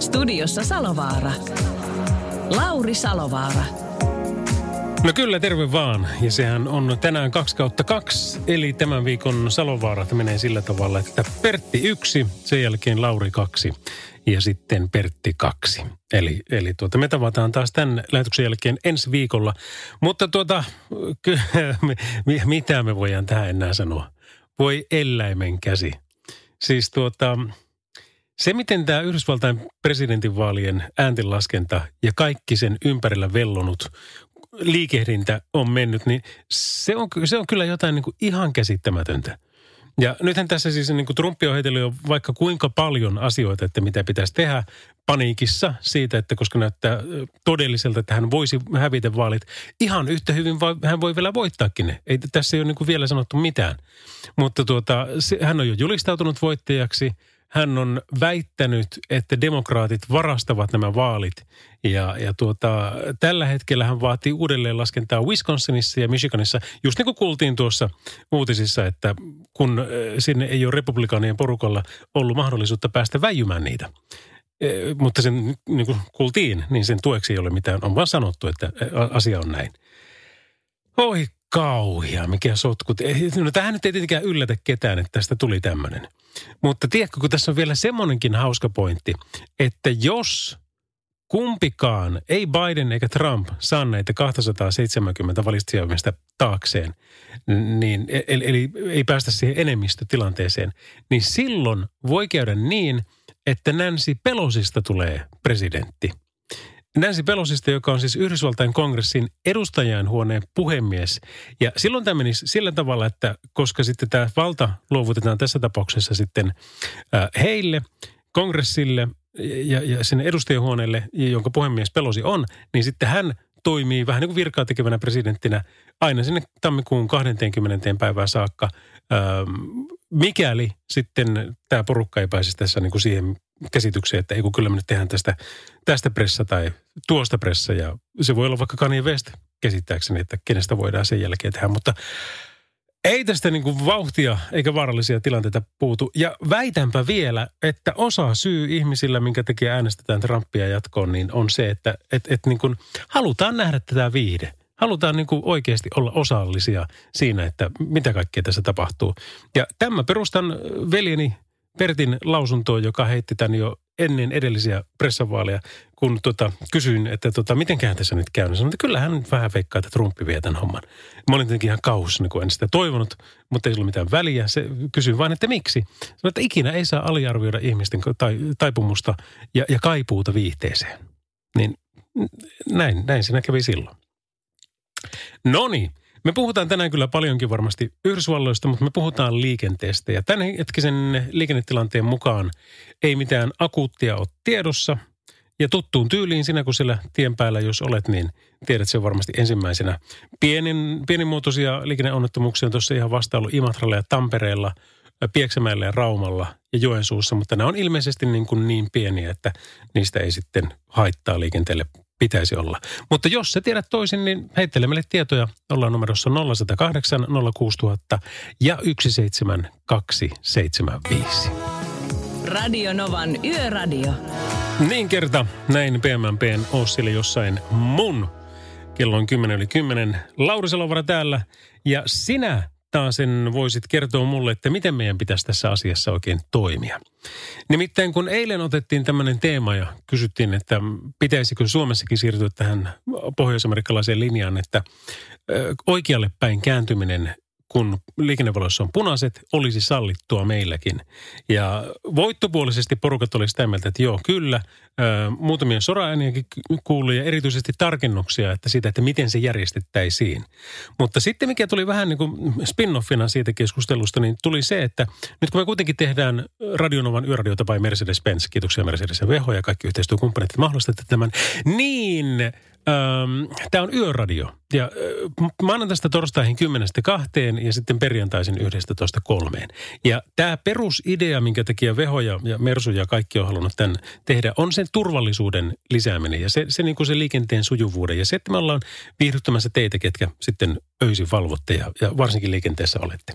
Studiossa Salovaara. Lauri Salovaara. No kyllä, terve vaan. Ja sehän on tänään 2 kautta 2, eli tämän viikon Salovaarat menee sillä tavalla, että Pertti 1, sen jälkeen Lauri 2 ja sitten Pertti 2. Eli, eli tuota, me tavataan taas tämän lähetyksen jälkeen ensi viikolla. Mutta tuota, ky- mitä me voidaan tähän enää sanoa? Voi eläimen käsi. Siis tuota, se, miten tämä Yhdysvaltain presidentinvaalien ääntenlaskenta ja kaikki sen ympärillä vellonut liikehdintä on mennyt, niin se on, se on kyllä jotain niin kuin ihan käsittämätöntä. Ja nythän tässä siis niin kuin Trump on heitellyt jo vaikka kuinka paljon asioita, että mitä pitäisi tehdä paniikissa siitä, että koska näyttää todelliselta, että hän voisi hävitä vaalit. Ihan yhtä hyvin vai, hän voi vielä voittaakin ne. Ei, tässä ei ole niin kuin vielä sanottu mitään. Mutta tuota, hän on jo julistautunut voittajaksi – hän on väittänyt, että demokraatit varastavat nämä vaalit. Ja, ja tuota, tällä hetkellä hän vaatii uudelleen laskentaa Wisconsinissa ja Michiganissa. Just niin kuin kuultiin tuossa uutisissa, että kun äh, sinne ei ole republikaanien porukalla ollut mahdollisuutta päästä väijymään niitä. Äh, mutta sen niin kuin kuultiin, niin sen tueksi ei ole mitään. On vaan sanottu, että äh, asia on näin. Oi kauhia, mikä sotkut. No tähän nyt ei tietenkään yllätä ketään, että tästä tuli tämmöinen. Mutta tiedätkö, kun tässä on vielä semmoinenkin hauska pointti, että jos kumpikaan, ei Biden eikä Trump, saa näitä 270 valitsijamista taakseen, niin, eli, eli ei päästä siihen enemmistötilanteeseen, niin silloin voi käydä niin, että Nancy Pelosista tulee presidentti – Nancy Pelosista, joka on siis Yhdysvaltain kongressin huoneen puhemies. Ja silloin tämä menisi sillä tavalla, että koska sitten tämä valta luovutetaan tässä tapauksessa sitten äh, heille, kongressille ja, ja sinne edustajahuoneelle, jonka puhemies Pelosi on, niin sitten hän toimii vähän niin kuin virkaa tekevänä presidenttinä aina sinne tammikuun 20. päivään saakka, ähm, mikäli sitten tämä porukka ei pääsisi tässä niin kuin siihen käsitykseen, että ei kun kyllä me nyt tehdään tästä, tästä pressa tai tuosta pressa. Ja se voi olla vaikka Kanye West käsittääkseni, että kenestä voidaan sen jälkeen tehdä. Mutta ei tästä niin kuin vauhtia eikä vaarallisia tilanteita puutu. Ja väitänpä vielä, että osa syy ihmisillä, minkä tekee äänestetään Trumpia jatkoon, niin on se, että et, et niin kuin halutaan nähdä tätä viihde. Halutaan niin kuin oikeasti olla osallisia siinä, että mitä kaikkea tässä tapahtuu. Ja tämä perustan veljeni Pertin lausuntoon, joka heitti tämän jo ennen edellisiä pressavaaleja, kun tota, kysyin, että tota, mitenkään tässä nyt käy. Sanoin, että kyllä hän vähän veikkaa, että Trumpi vie tämän homman. Mä olin tietenkin ihan kauhussa, niin kun en sitä toivonut, mutta ei ollut mitään väliä. Se, kysyin vain, että miksi. Sanoin, että ikinä ei saa aliarvioida ihmisten tai, taipumusta ja, ja kaipuuta viihteeseen. Niin näin, näin siinä kävi silloin. No niin. Me puhutaan tänään kyllä paljonkin varmasti Yhdysvalloista, mutta me puhutaan liikenteestä. Ja tämän hetkisen liikennetilanteen mukaan ei mitään akuuttia ole tiedossa. Ja tuttuun tyyliin sinä, kun siellä tien päällä jos olet, niin tiedät sen varmasti ensimmäisenä. Pienin, pienimuotoisia liikenneonnettomuuksia on tuossa ihan vasta ollut Imatralla ja Tampereella, Pieksämäellä ja Raumalla ja Joensuussa, mutta nämä on ilmeisesti niin, kuin niin pieniä, että niistä ei sitten haittaa liikenteelle pitäisi olla. Mutta jos sä tiedät toisin, niin heittele meille tietoja. Ollaan numerossa 0108 06000 ja 17275. Radio Novan Yöradio. Niin kerta, näin PMMPn Ossille jossain mun. Kello on 10 yli 10. Lauri Salovara täällä. Ja sinä sen voisit kertoa mulle, että miten meidän pitäisi tässä asiassa oikein toimia. Nimittäin kun eilen otettiin tämmöinen teema ja kysyttiin, että pitäisikö Suomessakin siirtyä tähän pohjoisamerikkalaiseen linjaan, että oikealle päin kääntyminen kun liikennevaloissa on punaiset, olisi sallittua meilläkin. Ja voittopuolisesti porukat oli sitä mieltä, että joo, kyllä. Muutamia soraääniäkin kuului ja erityisesti tarkennuksia että siitä, että miten se järjestettäisiin. Mutta sitten mikä tuli vähän niin kuin spin-offina siitä keskustelusta, niin tuli se, että nyt kun me kuitenkin tehdään Radionovan yöradiota by Mercedes-Benz, kiitoksia Mercedes ja Veho ja kaikki yhteistyökumppanit, että mahdollistatte tämän, niin Tämä on yöradio ja maanantaista torstaihin 10 kahteen ja sitten perjantaisin 11 kolmeen. Ja tämä perusidea, minkä takia Veho ja, ja Mersu ja kaikki on halunnut tämän tehdä, on sen turvallisuuden lisääminen ja se, se, niin kuin se liikenteen sujuvuuden. Ja se, että me ollaan viihdyttämässä teitä, ketkä sitten öisin valvotte ja, ja varsinkin liikenteessä olette.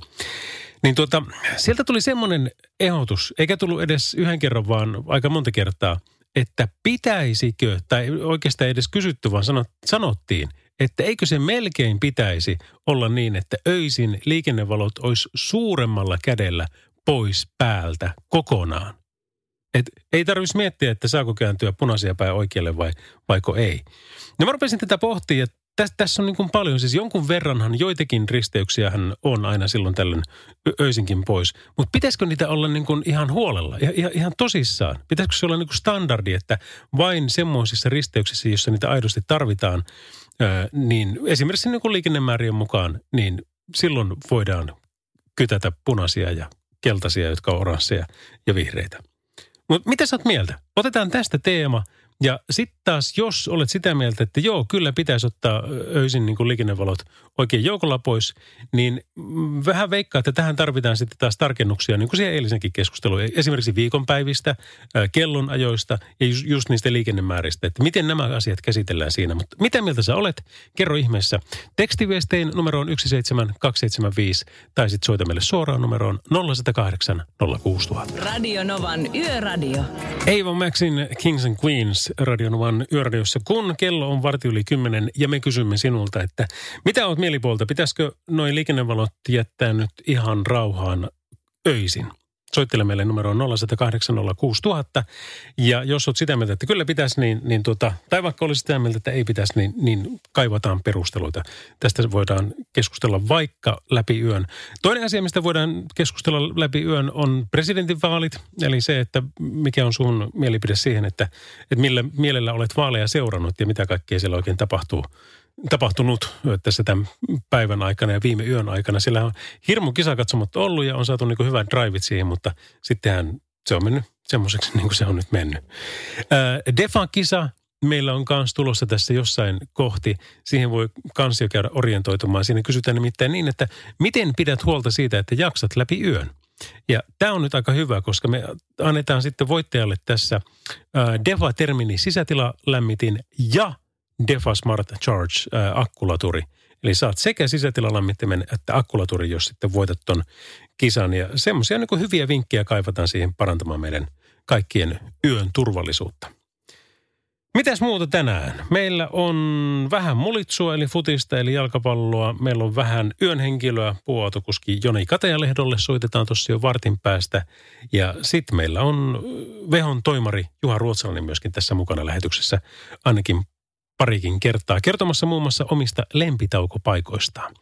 Niin tuota, sieltä tuli semmoinen ehdotus, eikä tullut edes yhden kerran, vaan aika monta kertaa – että pitäisikö, tai oikeastaan edes kysytty, vaan sanottiin, että eikö se melkein pitäisi olla niin, että öisin liikennevalot olisi suuremmalla kädellä pois päältä kokonaan. Et ei tarvitsisi miettiä, että saako kääntyä punaisia päin oikealle vai vaiko ei. No mä rupesin tätä pohtia, että tässä, tässä on niin kuin paljon, siis jonkun verranhan joitakin risteyksiä hän on aina silloin tällöin öisinkin pois. Mutta pitäisikö niitä olla niin kuin ihan huolella, ihan, ihan tosissaan? Pitäisikö se olla niin kuin standardi, että vain semmoisissa risteyksissä, joissa niitä aidosti tarvitaan, niin esimerkiksi niin kuin liikennemäärien mukaan, niin silloin voidaan kytätä punaisia ja keltaisia, jotka on oransseja ja vihreitä. Mutta mitä sä oot mieltä? Otetaan tästä teema – ja sitten taas, jos olet sitä mieltä, että joo, kyllä pitäisi ottaa öisin niin kuin liikennevalot oikein joukolla pois, niin vähän veikkaa, että tähän tarvitaan sitten taas tarkennuksia, niin kuin siihen eilisenkin keskusteluun. Esimerkiksi viikonpäivistä, kellonajoista ja just niistä liikennemääristä, että miten nämä asiat käsitellään siinä. Mutta mitä mieltä sä olet? Kerro ihmeessä. Tekstiviestein numeroon 17275 tai sitten soita meille suoraan numeroon 0108 06000. Radio Novan Yöradio. Eivon Maxin Kings and Queens Radion One yöradiossa, kun kello on varti yli kymmenen ja me kysymme sinulta, että mitä oot mielipuolta? Pitäisikö noin liikennevalot jättää nyt ihan rauhaan öisin? Soittele meille numeroon 0806000. Ja jos olet sitä mieltä, että kyllä pitäisi, niin, niin tuota, tai vaikka olisi sitä mieltä, että ei pitäisi, niin, niin kaivataan perusteluita. Tästä voidaan keskustella vaikka läpi yön. Toinen asia, mistä voidaan keskustella läpi yön, on presidentinvaalit. Eli se, että mikä on sun mielipide siihen, että, että millä mielellä olet vaaleja seurannut ja mitä kaikkea siellä oikein tapahtuu tapahtunut tässä tämän päivän aikana ja viime yön aikana. Siellä on hirmu kisakatsomot ollut ja on saatu niin hyvät drivit siihen, mutta sittenhän se on mennyt semmoiseksi niin kuin se on nyt mennyt. Defa-kisa meillä on myös tulossa tässä jossain kohti. Siihen voi kans jo käydä orientoitumaan. Siinä kysytään nimittäin niin, että miten pidät huolta siitä, että jaksat läpi yön? Ja tämä on nyt aika hyvä, koska me annetaan sitten voittajalle tässä Defa-termini sisätilalämmitin ja – Defa Smart Charge äh. Eli saat sekä sisätilalämmittimen että akkulaturi, jos sitten voitat ton kisan. Ja semmoisia niin hyviä vinkkejä kaivataan siihen parantamaan meidän kaikkien yön turvallisuutta. Mitäs muuta tänään? Meillä on vähän mulitsua eli futista eli jalkapalloa. Meillä on vähän yön henkilöä, puuautokuski Joni Katajalehdolle soitetaan tuossa jo vartin päästä. Ja sitten meillä on Vehon toimari Juha Ruotsalainen myöskin tässä mukana lähetyksessä ainakin parikin kertaa kertomassa muun muassa omista lempitaukopaikoistaan.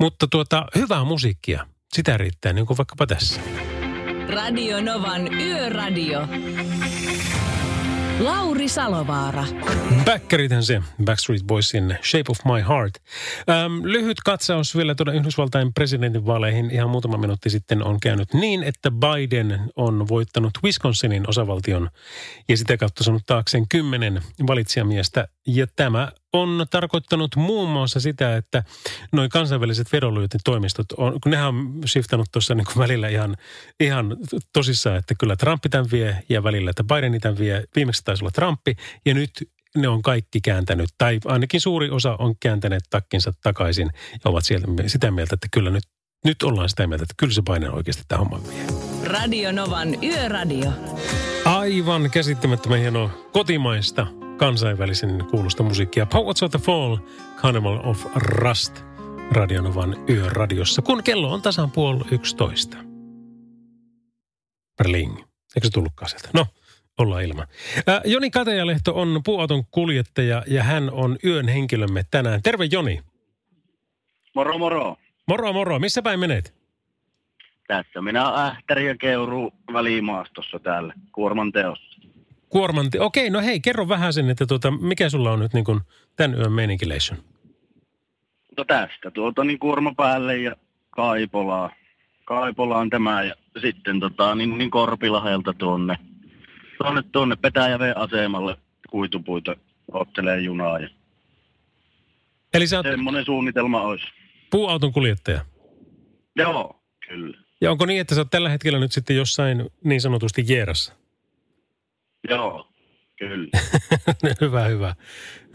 Mutta tuota, hyvää musiikkia, sitä riittää niin kuin vaikkapa tässä. Radio Novan Yöradio. Lauri Salovaara. Backerithän se, Backstreet Boysin Shape of My Heart. Ähm, lyhyt katsaus vielä tuonne Yhdysvaltain presidentinvaaleihin. Ihan muutama minuutti sitten on käynyt niin, että Biden on voittanut Wisconsinin osavaltion ja sitä kautta saanut taakseen kymmenen valitsijamiestä. Ja tämä on tarkoittanut muun muassa sitä, että noin kansainväliset vedonlyöntitoimistot, on, kun nehän on shiftannut tuossa niin kuin välillä ihan, ihan tosissaan, että kyllä Trump tämän vie ja välillä, että Biden tämän vie. Viimeksi taisi olla Trumpi ja nyt ne on kaikki kääntänyt, tai ainakin suuri osa on kääntäneet takkinsa takaisin ja ovat sieltä sitä mieltä, että kyllä nyt, nyt ollaan sitä mieltä, että kyllä se Biden oikeasti tämä homma vie. Radio Novan Yöradio. Aivan käsittämättömän hienoa kotimaista kansainvälisen kuulusta musiikkia. Poets of the Fall, Carnival of Rust, Radionovan yöradiossa, kun kello on tasan puoli yksitoista. Berling. Eikö se tullutkaan sieltä? No, ollaan ilman. Äh, Joni Katejalehto on puuauton kuljettaja ja hän on yön henkilömme tänään. Terve Joni. Moro moro. Moro, moro. Missä päin menet? Tässä minä Ähtäri ja Keuru välimaastossa täällä, kuorman teossa. Kuorman, te- okei, no hei, kerro vähän sen, että tuota, mikä sulla on nyt niin kuin tämän yön meininkileisön? No tästä tuolta niin kuorma päälle ja Kaipolaa. Kaipola on tämä ja sitten tota, niin, niin Korpilahelta tuonne, tuonne, tuonne Petäjäveen asemalle kuitupuita ottelee junaa ja Eli sä oot semmoinen suunnitelma olisi. Puuauton kuljettaja. Joo, kyllä. Ja onko niin, että sä oot tällä hetkellä nyt sitten jossain niin sanotusti jeerassa? Joo, kyllä. hyvä, hyvä.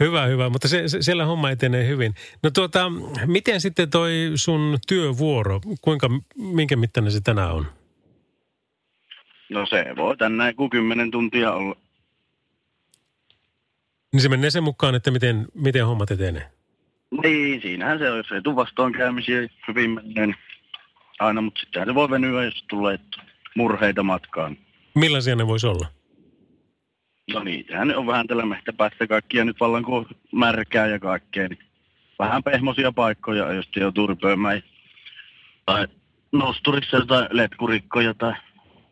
Hyvä, hyvä. Mutta se, se, siellä homma etenee hyvin. No tuota, miten sitten toi sun työvuoro, kuinka, minkä mittainen se tänään on? No se voi tänään kuin kymmenen tuntia olla. Niin se menee sen mukaan, että miten, miten hommat etenee. Niin, siinähän se on, jos ei tule vastoinkäymisiä hyvin menneen aina, mutta sittenhän se voi venyä, jos tulee murheita matkaan. Millaisia ne voisi olla? No niitähän on vähän tällä mehtäpäästä kaikkia nyt vallan kun on märkää ja kaikkea, niin vähän pehmosia paikkoja, jos joutuu rypöämään tai nosturissa jotain letkurikkoja tai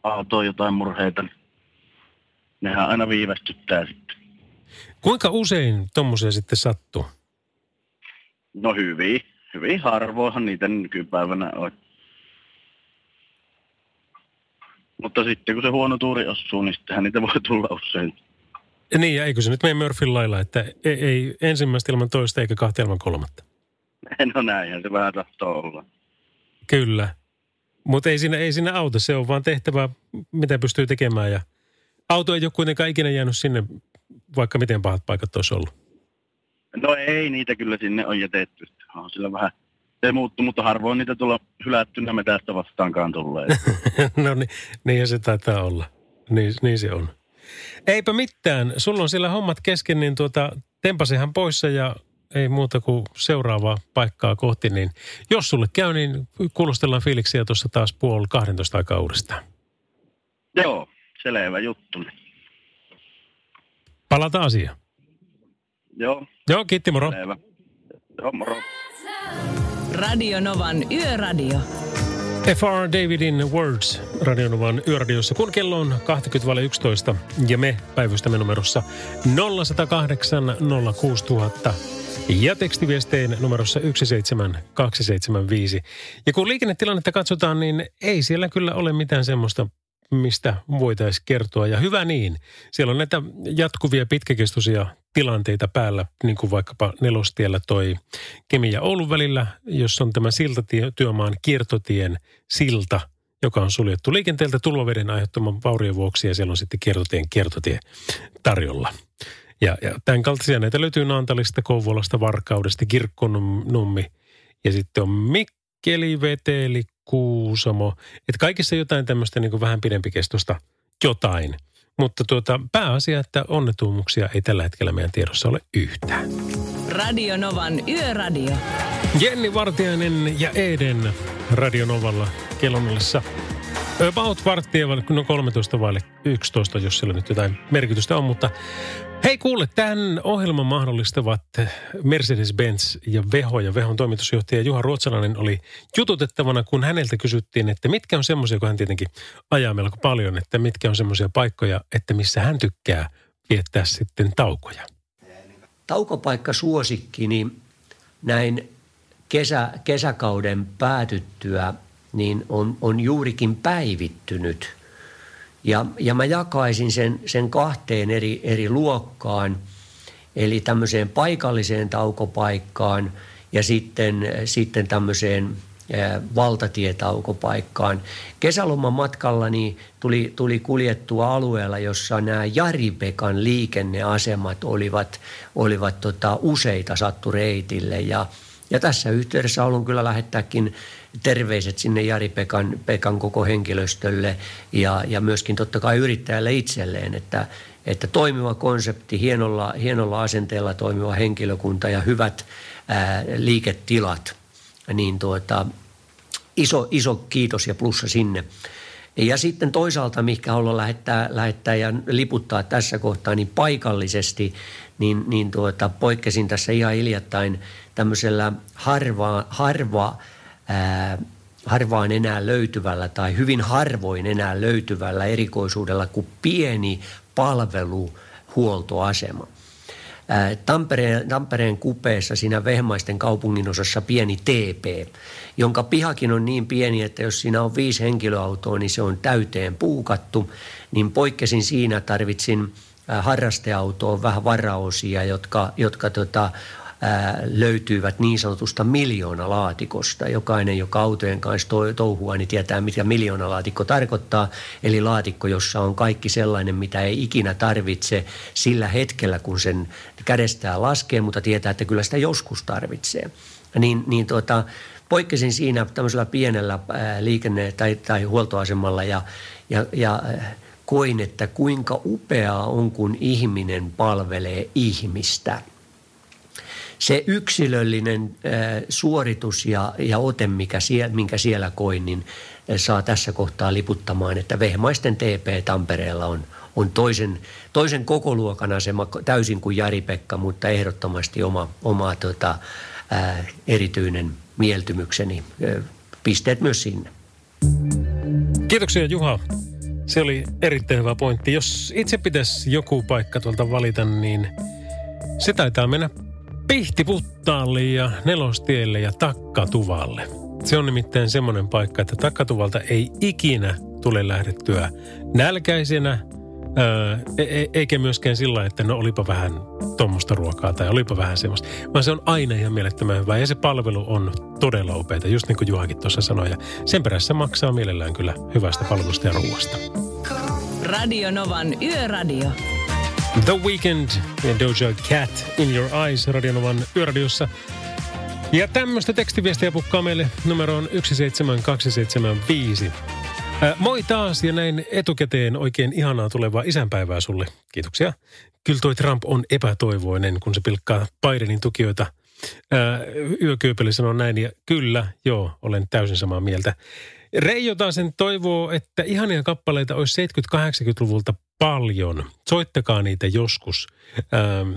autoa jotain murheita, niin nehän aina viivästyttää sitten. Kuinka usein tommosia sitten sattuu? No hyvin, hyvin harvoinhan niitä nykypäivänä on. Mutta sitten kun se huono tuuri osuu, niin sittenhän niitä voi tulla usein. Ja niin, ja eikö se nyt mene Murphyn lailla, että ei, ei ensimmäistä ilman toista eikä kahta ilman kolmatta? No näinhän se vähän tahtoo olla. Kyllä. Mutta ei siinä, ei siinä auta, se on vaan tehtävä, mitä pystyy tekemään. Ja auto ei ole kuitenkaan ikinä jäänyt sinne, vaikka miten pahat paikat olisi ollut. No ei niitä kyllä sinne on jätetty. On sillä vähän se muuttuu, mutta harvoin niitä tulla hylättynä metästä vastaankaan tulee. no niin, niinhän se taitaa olla. Niin, niin se on. Eipä mitään. Sulla on siellä hommat kesken, niin tuota, tempasehan poissa ja ei muuta kuin seuraavaa paikkaa kohti. Niin jos sulle käy, niin kuulostellaan fiiliksiä tuossa taas puoli 12 aikaa uudestaan. Joo, selvä juttu. Palataan asiaan. Joo, Joo, kiitti moro. selvä. Joo, moro. Radio Novan Yöradio. FR Davidin Words Radionovan yöradiossa, kun kello on 20.11 ja me päivystämme numerossa 0108 06000 ja tekstiviestein numerossa 17275. Ja kun liikennetilannetta katsotaan, niin ei siellä kyllä ole mitään semmoista, mistä voitaisiin kertoa. Ja hyvä niin. Siellä on näitä jatkuvia pitkäkestoisia tilanteita päällä, niin kuin vaikkapa nelostiellä toi Kemi ja Oulun välillä, jossa on tämä siltatie, työmaan kiertotien silta, joka on suljettu liikenteeltä tulvaveden aiheuttaman vaurion vuoksi ja siellä on sitten kiertotien kiertotie tarjolla. Ja, ja tämän kaltaisia näitä löytyy Naantalista, Kouvolasta, Varkaudesta, Kirkkonummi ja sitten on Mikkeli, Veteli, Kuusamo. Että kaikissa jotain tämmöistä niin kuin vähän pidempikestosta jotain. Mutta tuota, pääasia, että onnettomuuksia ei tällä hetkellä meidän tiedossa ole yhtään. Radio Novan Yöradio. Jenni Vartiainen ja Eden Radionovalla kellon ollessa about varttia, vai no 13 vaille 11, jos siellä nyt jotain merkitystä on, mutta hei kuule, tämän ohjelman mahdollistavat Mercedes-Benz ja Veho ja Vehon toimitusjohtaja Juha Ruotsalainen oli jututettavana, kun häneltä kysyttiin, että mitkä on semmoisia, kun hän tietenkin ajaa melko paljon, että mitkä on semmoisia paikkoja, että missä hän tykkää viettää sitten taukoja. taukopaikka suosikkini näin kesä, kesäkauden päätyttyä, niin on, on juurikin päivittynyt. Ja, ja mä jakaisin sen, sen kahteen eri, eri luokkaan, eli tämmöiseen paikalliseen taukopaikkaan ja sitten, sitten tämmöiseen valtatietaukopaikkaan. Kesäloman matkallani tuli, tuli kuljettua alueella, jossa nämä Jari-Pekan liikenneasemat olivat, olivat tota, useita sattu reitille ja, ja tässä yhteydessä haluan kyllä lähettääkin terveiset sinne Jari-Pekan Pekan koko henkilöstölle ja, ja myöskin totta kai yrittäjälle itselleen, että, että toimiva konsepti, hienolla, hienolla asenteella toimiva henkilökunta ja hyvät ää, liiketilat, niin tuota, iso, iso kiitos ja plussa sinne. Ja sitten toisaalta, mikä haluan lähettää, lähettää ja liputtaa tässä kohtaa, niin paikallisesti, niin, niin tuota, poikkesin tässä ihan hiljattain tämmöisellä harva, harva ää, harvaan enää löytyvällä tai hyvin harvoin enää löytyvällä erikoisuudella kuin pieni palveluhuoltoasema. Tampereen, Tampereen kupeessa siinä Vehmaisten kaupungin osassa pieni TP, jonka pihakin on niin pieni, että jos siinä on viisi henkilöautoa, niin se on täyteen puukattu. Niin poikkesin siinä, tarvitsin harrasteautoon vähän varaosia, jotka, jotka tota, löytyivät niin sanotusta miljoonalaatikosta. Jokainen, joka autojen kanssa touhua, niin tietää, mitä miljoonalaatikko tarkoittaa. Eli laatikko, jossa on kaikki sellainen, mitä ei ikinä tarvitse sillä hetkellä, kun sen kädestään laskee, mutta tietää, että kyllä sitä joskus tarvitsee. Niin, niin tuota, poikkesin siinä tämmöisellä pienellä liikenne- tai, tai huoltoasemalla ja, ja, ja koin, että kuinka upeaa on, kun ihminen palvelee ihmistä – se yksilöllinen äh, suoritus ja, ja ote, mikä sie, minkä siellä koin, niin äh, saa tässä kohtaa liputtamaan, että Vehmaisten TP Tampereella on, on toisen, toisen kokoluokan asema täysin kuin Jari-Pekka, mutta ehdottomasti oma, oma tota, ää, äh, erityinen mieltymykseni. Pisteet myös sinne. Kiitoksia Juha. Se oli erittäin hyvä pointti. Jos itse pitäisi joku paikka tuolta valita, niin se taitaa mennä Pihtiputtaalle ja Nelostielle ja Takkatuvalle. Se on nimittäin semmoinen paikka, että Takkatuvalta ei ikinä tule lähdettyä nälkäisenä, Öö, e- e- eikä myöskään sillä, että no olipa vähän tuommoista ruokaa tai olipa vähän semmoista. Vaan se on aina ihan mielettömän hyvä ja se palvelu on todella upeita, just niin kuin Juhakin tuossa sanoi. Ja sen perässä maksaa mielellään kyllä hyvästä palvelusta ja ruoasta. Radio Novan Yöradio. The Weekend ja Doja Cat In Your Eyes Radionovan yöradiossa. Ja tämmöistä tekstiviestiä pukkaa meille numeroon 17275. Äh, moi taas ja näin etukäteen oikein ihanaa tulevaa isänpäivää sulle. Kiitoksia. Kyllä toi Trump on epätoivoinen, kun se pilkkaa Bidenin tukijoita. Yökyöpeli sanoo näin ja kyllä, joo, olen täysin samaa mieltä. Reijo sen toivoo, että ihania kappaleita olisi 70-80-luvulta paljon. Soittakaa niitä joskus. Ähm,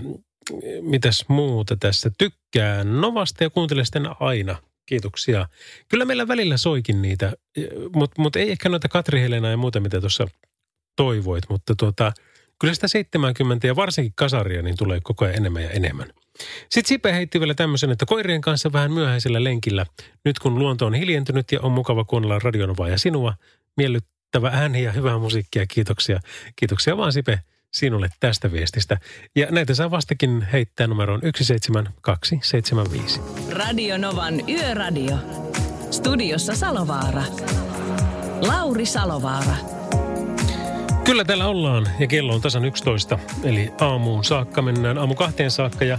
mitäs muuta tässä? Tykkään Novasta ja kuuntele sitten aina. Kiitoksia. Kyllä meillä välillä soikin niitä, mutta mut ei ehkä noita Katri Helena ja muuta, mitä tuossa toivoit. Mutta tuota, kyllä sitä 70 ja varsinkin kasaria niin tulee koko ajan enemmän ja enemmän. Sitten Sipe heitti vielä tämmöisen, että koirien kanssa vähän myöhäisellä lenkillä. Nyt kun luonto on hiljentynyt ja on mukava kuunnella radionovaa ja sinua, miellyttävä ääni ja hyvää musiikkia. Kiitoksia. Kiitoksia vaan Sipe sinulle tästä viestistä. Ja näitä saa vastakin heittää numeroon 17275. Radio Novan Yöradio. Studiossa Salovaara. Lauri Salovaara. Kyllä täällä ollaan ja kello on tasan 11, eli aamuun saakka mennään aamu kahteen saakka ja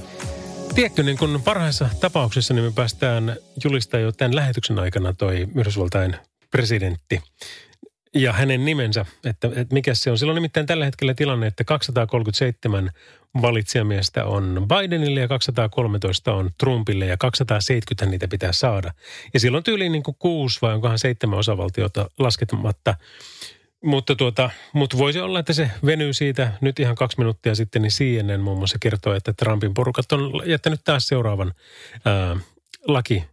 Tiedätkö, niin kun parhaissa tapauksessa niin me päästään julistaa jo tämän lähetyksen aikana toi Yhdysvaltain presidentti ja hänen nimensä, että, että mikä se on. Silloin nimittäin tällä hetkellä tilanne, että 237 valitsijamiestä on Bidenille ja 213 on Trumpille ja 270 niitä pitää saada. Ja silloin tyyliin niin kuin kuusi vai onkohan seitsemän osavaltiota lasketamatta mutta, tuota, mutta voisi olla, että se venyy siitä nyt ihan kaksi minuuttia sitten, niin CNN muun muassa kertoo, että Trumpin porukat on jättänyt taas seuraavan ää, laki,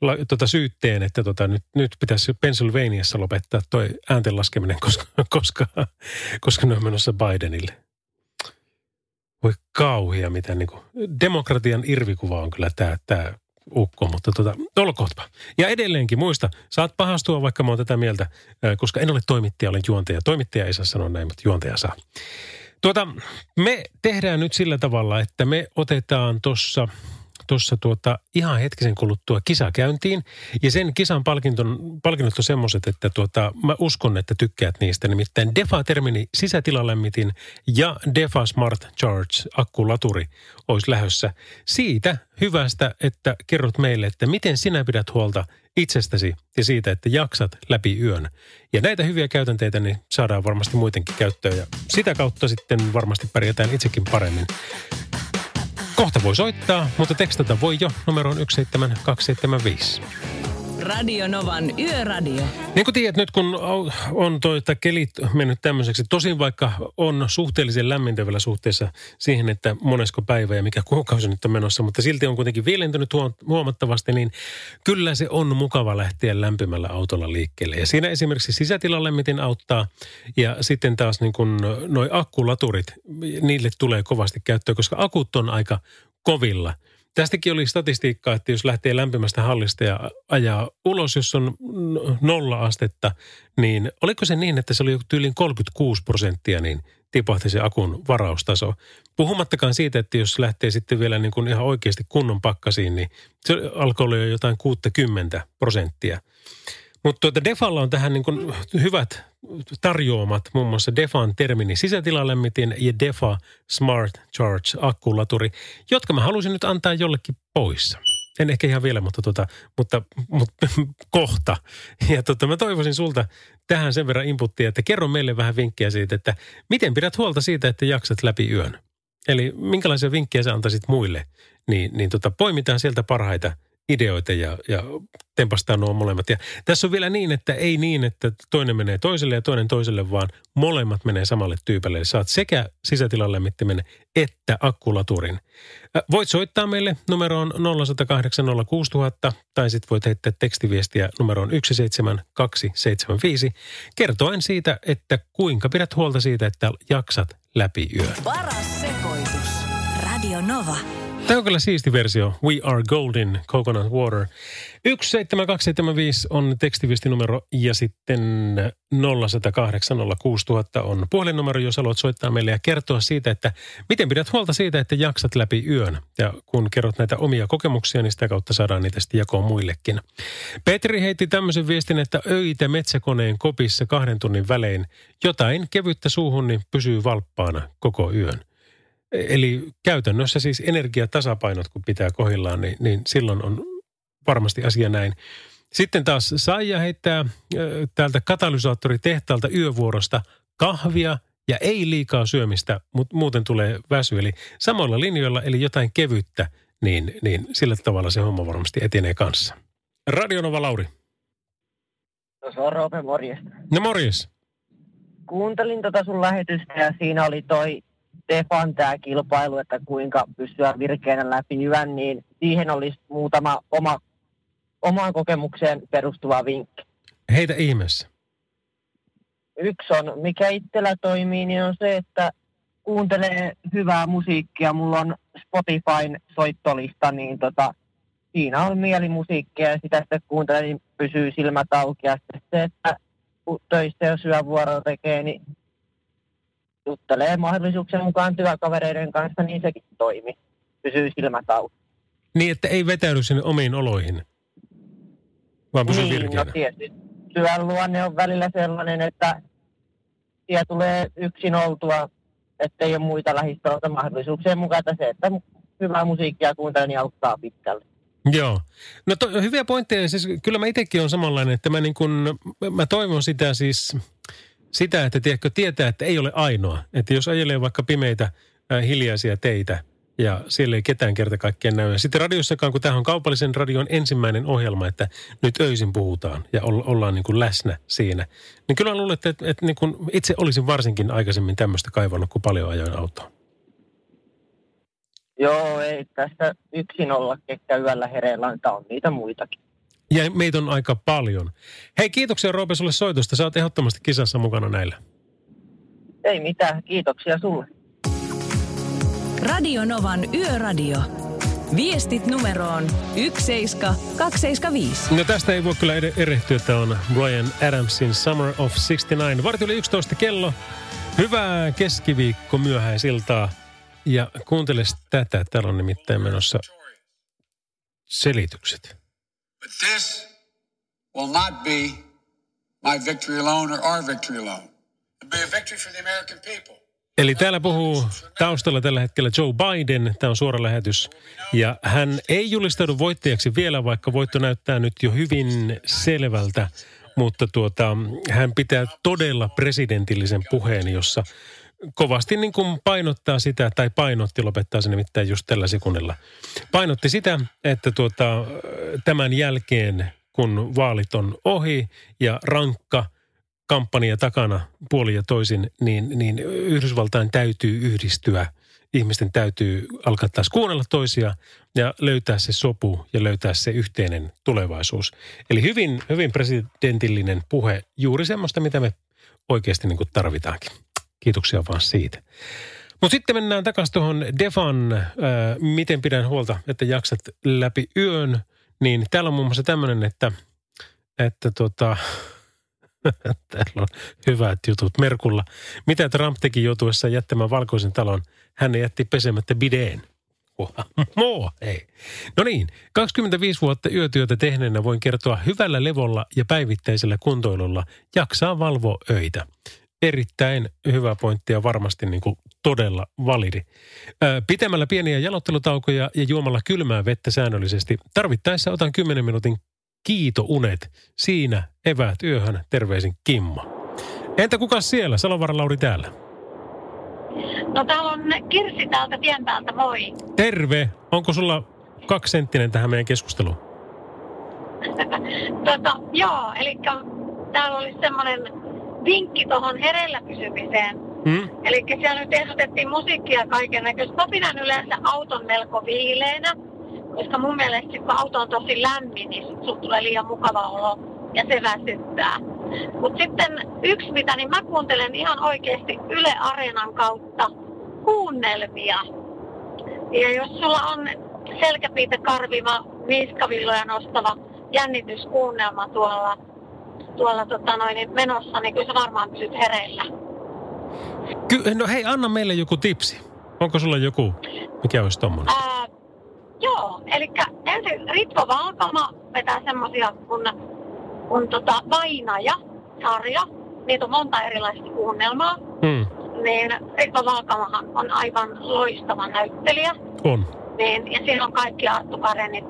la, tota syytteen, että tota, nyt, nyt pitäisi Pennsylvaniassa lopettaa toi äänten laskeminen, koska, koska, koska ne on menossa Bidenille. Voi kauhia, mitä niin kuin, demokratian irvikuva on kyllä tämä, tämä ukko, mutta tota, olkootpa. Ja edelleenkin muista, saat pahastua, vaikka mä oon tätä mieltä, koska en ole toimittaja, olen juontaja. Toimittaja ei saa sanoa näin, mutta juontaja saa. Tuota, me tehdään nyt sillä tavalla, että me otetaan tuossa tuossa tuota, ihan hetkisen kuluttua kisakäyntiin. Ja sen kisan palkinton, palkinnot on semmoiset, että tuota, mä uskon, että tykkäät niistä. Nimittäin Defa-termini sisätilalämmitin ja Defa Smart Charge akkulaturi olisi lähössä. Siitä hyvästä, että kerrot meille, että miten sinä pidät huolta itsestäsi ja siitä, että jaksat läpi yön. Ja näitä hyviä käytänteitä niin saadaan varmasti muidenkin käyttöön ja sitä kautta sitten varmasti pärjätään itsekin paremmin. Kohta voi soittaa, mutta tekstata voi jo numeroon 17275. Radio Novan Yöradio. Niin kuin tiedät, nyt kun on toi, että kelit mennyt tämmöiseksi, tosin vaikka on suhteellisen lämmintävällä suhteessa siihen, että monesko päivä ja mikä kuukausi nyt on menossa, mutta silti on kuitenkin viilentynyt huomattavasti, niin kyllä se on mukava lähteä lämpimällä autolla liikkeelle. Ja siinä esimerkiksi sisätilalle miten auttaa ja sitten taas niin kuin noi akkulaturit, niille tulee kovasti käyttöä, koska akut on aika kovilla – Tästäkin oli statistiikkaa, että jos lähtee lämpimästä hallista ja ajaa ulos, jos on nolla astetta, niin oliko se niin, että se oli yli 36 prosenttia, niin tipahti se akun varaustaso. Puhumattakaan siitä, että jos lähtee sitten vielä niin kuin ihan oikeasti kunnon pakkasiin, niin se alkoi olla jo jotain 60 prosenttia. Mutta tuota Defalla on tähän niin kuin hyvät tarjoamat, muun muassa Defan termini sisätilalämmitin ja Defa Smart Charge akkulaturi, jotka mä halusin nyt antaa jollekin pois. En ehkä ihan vielä, mutta, tota, mutta, mutta kohta. Ja tota, mä toivoisin sulta tähän sen verran inputtia, että kerro meille vähän vinkkejä siitä, että miten pidät huolta siitä, että jaksat läpi yön. Eli minkälaisia vinkkejä sä antaisit muille, niin, niin tota, poimitaan sieltä parhaita – ideoita ja, ja tempastaa nuo molemmat. Ja tässä on vielä niin, että ei niin, että toinen menee toiselle ja toinen toiselle, vaan molemmat menee samalle tyypille. Eli saat sekä sisätilalämmittimen että akkulaturin. Voit soittaa meille numeroon 0108 06000 tai sitten voit heittää tekstiviestiä numeroon 17275 kertoen siitä, että kuinka pidät huolta siitä, että jaksat läpi yön. Paras sekoitus. Radio Nova. Tämä on kyllä siisti versio. We are golden coconut water. 17275 on tekstiviestinumero ja sitten 0108 06000 on puhelinnumero, jos haluat soittaa meille ja kertoa siitä, että miten pidät huolta siitä, että jaksat läpi yön. Ja kun kerrot näitä omia kokemuksia, niin sitä kautta saadaan niitä sitten jakoon muillekin. Petri heitti tämmöisen viestin, että öitä metsäkoneen kopissa kahden tunnin välein. Jotain kevyttä suuhun, niin pysyy valppaana koko yön. Eli käytännössä siis energiatasapainot, kun pitää kohillaan, niin, niin silloin on varmasti asia näin. Sitten taas Saija heittää täältä katalysaattoritehtaalta yövuorosta kahvia ja ei liikaa syömistä, mutta muuten tulee väsy. Eli samoilla linjoilla, eli jotain kevyttä, niin, niin sillä tavalla se homma varmasti etenee kanssa. Radionova Lauri. No se on Roope, morjesta. No morjes. Kuuntelin tota sun lähetystä ja siinä oli toi Stefan tämä kilpailu, että kuinka pystyä virkeänä läpi yön, niin siihen olisi muutama oma, omaan kokemukseen perustuva vinkki. Heitä ihmeessä. Yksi on, mikä itsellä toimii, niin on se, että kuuntelee hyvää musiikkia. Mulla on Spotifyn soittolista, niin tota, siinä on mielimusiikkia ja sitä sitten kuuntelee, niin pysyy silmät auki. Ja se, että töistä jos yövuoroa tekee, niin juttelee mahdollisuuksien mukaan työkavereiden kanssa, niin sekin toimi. Pysyy silmät auki. Niin, että ei vetäydy sinne omiin oloihin, vaan pysyy niin, virkeänä. no tietysti. Työn luonne on välillä sellainen, että siellä tulee yksin oltua, ettei ole muita lähistöiltä mahdollisuuksien mukaan, se, että hyvää musiikkia kuuntelee, niin auttaa pitkälle. Joo. No to, hyviä pointteja. Siis kyllä mä itsekin on samanlainen, että mä, niin kun, mä toivon sitä siis sitä, että tiedätkö, tietää, että ei ole ainoa. Että jos ajelee vaikka pimeitä äh, hiljaisia teitä ja siellä ei ketään kerta kaikkien näy. Sitten radiossakaan, kun tämä on kaupallisen radion ensimmäinen ohjelma, että nyt öisin puhutaan ja ollaan niin kuin läsnä siinä. Niin kyllä luulen, että, että, että niin kuin itse olisin varsinkin aikaisemmin tämmöistä kaivannut, kun paljon ajoin autoa. Joo, ei tässä yksin olla, ketkä yöllä hereillä on niitä muitakin. Ja meitä on aika paljon. Hei, kiitoksia Roope sulle soitosta. Sä oot ehdottomasti kisassa mukana näillä. Ei mitään, kiitoksia sulle. Radio Novan Yöradio. Viestit numeroon 17275. No tästä ei voi kyllä erehtyä, että on Brian Adamsin Summer of 69. Varti oli 11 kello. Hyvää keskiviikko myöhäisiltaa. Ja kuunteles tätä. Täällä on nimittäin menossa selitykset. But this will not be my victory alone or our victory alone. It'll be a victory for the American people. Eli täällä puhuu taustalla tällä hetkellä Joe Biden, tämä on suora lähetys. Ja hän ei julistaudu voittajaksi vielä, vaikka voitto näyttää nyt jo hyvin selvältä. Mutta tuota, hän pitää todella presidentillisen puheen, jossa kovasti niin kuin painottaa sitä, tai painotti, lopettaa se nimittäin just tällä sekunnilla. Painotti sitä, että tuota, tämän jälkeen kun vaalit on ohi ja rankka kampanja takana puoli ja toisin, niin, niin Yhdysvaltain täytyy yhdistyä. Ihmisten täytyy alkaa taas kuunnella toisia ja löytää se sopu ja löytää se yhteinen tulevaisuus. Eli hyvin, hyvin presidentillinen puhe, juuri semmoista, mitä me oikeasti niin kuin tarvitaankin. Kiitoksia vaan siitä. Mutta sitten mennään takaisin tuohon Defan, äh, miten pidän huolta, että jaksat läpi yön. Niin täällä on muun muassa tämmöinen, että, että tota, täällä on hyvät jutut Merkulla. Mitä Trump teki joutuessa jättämään valkoisen talon? Hän jätti pesemättä bideen. Moo, ei. No niin, 25 vuotta yötyötä tehneenä voin kertoa hyvällä levolla ja päivittäisellä kuntoilulla jaksaa valvoa öitä. Erittäin hyvä pointti ja varmasti niin kuin todella validi. pitämällä pieniä jalottelutaukoja ja juomalla kylmää vettä säännöllisesti. Tarvittaessa otan 10 minuutin kiitounet. Siinä eväät yöhön. Terveisin Kimmo. Entä kuka siellä? Salovaara Lauri täällä. No täällä on Kirsi täältä tien päältä, moi. Terve. Onko sulla kaksisenttinen tähän meidän keskusteluun? tota, joo, eli täällä oli semmoinen vinkki tuohon hereillä pysymiseen. Hmm? Eli siellä nyt ehdotettiin musiikkia kaiken näköistä. Mä pidän yleensä auton melko viileänä, koska mun mielestä kun auto on tosi lämmin, niin sun tulee liian mukava olo ja se väsyttää. Mutta sitten yksi mitä, niin mä kuuntelen ihan oikeasti Yle Areenan kautta kuunnelmia. Ja jos sulla on selkäpiitä karviva, niskavilloja nostava jännityskuunnelma tuolla, tuolla tota noin, niin menossa, niin kyllä sä varmaan pysyt hereillä. Ky- no hei, anna meille joku tipsi. Onko sulla joku, mikä olisi tommonen? Ää, joo, eli ensin Ritvo Valkama vetää semmosia kun, kun tota Vainaja-sarja. Niitä on monta erilaista kuunnelmaa. Hmm. Niin Ritvo Valkamahan on aivan loistava näyttelijä. On. Niin, ja siinä on kaikki Arttu Karenit.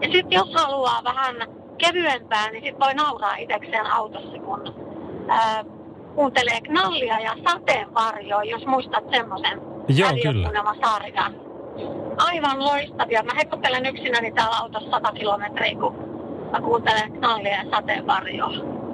Ja sitten jos haluaa vähän kevyempää, niin sitten voi nauraa itsekseen autossa, kun ää, kuuntelee knallia ja sateenvarjoa, jos muistat semmoisen Joo, kyllä. sarjan. Aivan loistavia. Mä hekottelen yksinäni täällä autossa 100 kilometriä, kun mä kuuntelen knallia ja sateenvarjoa.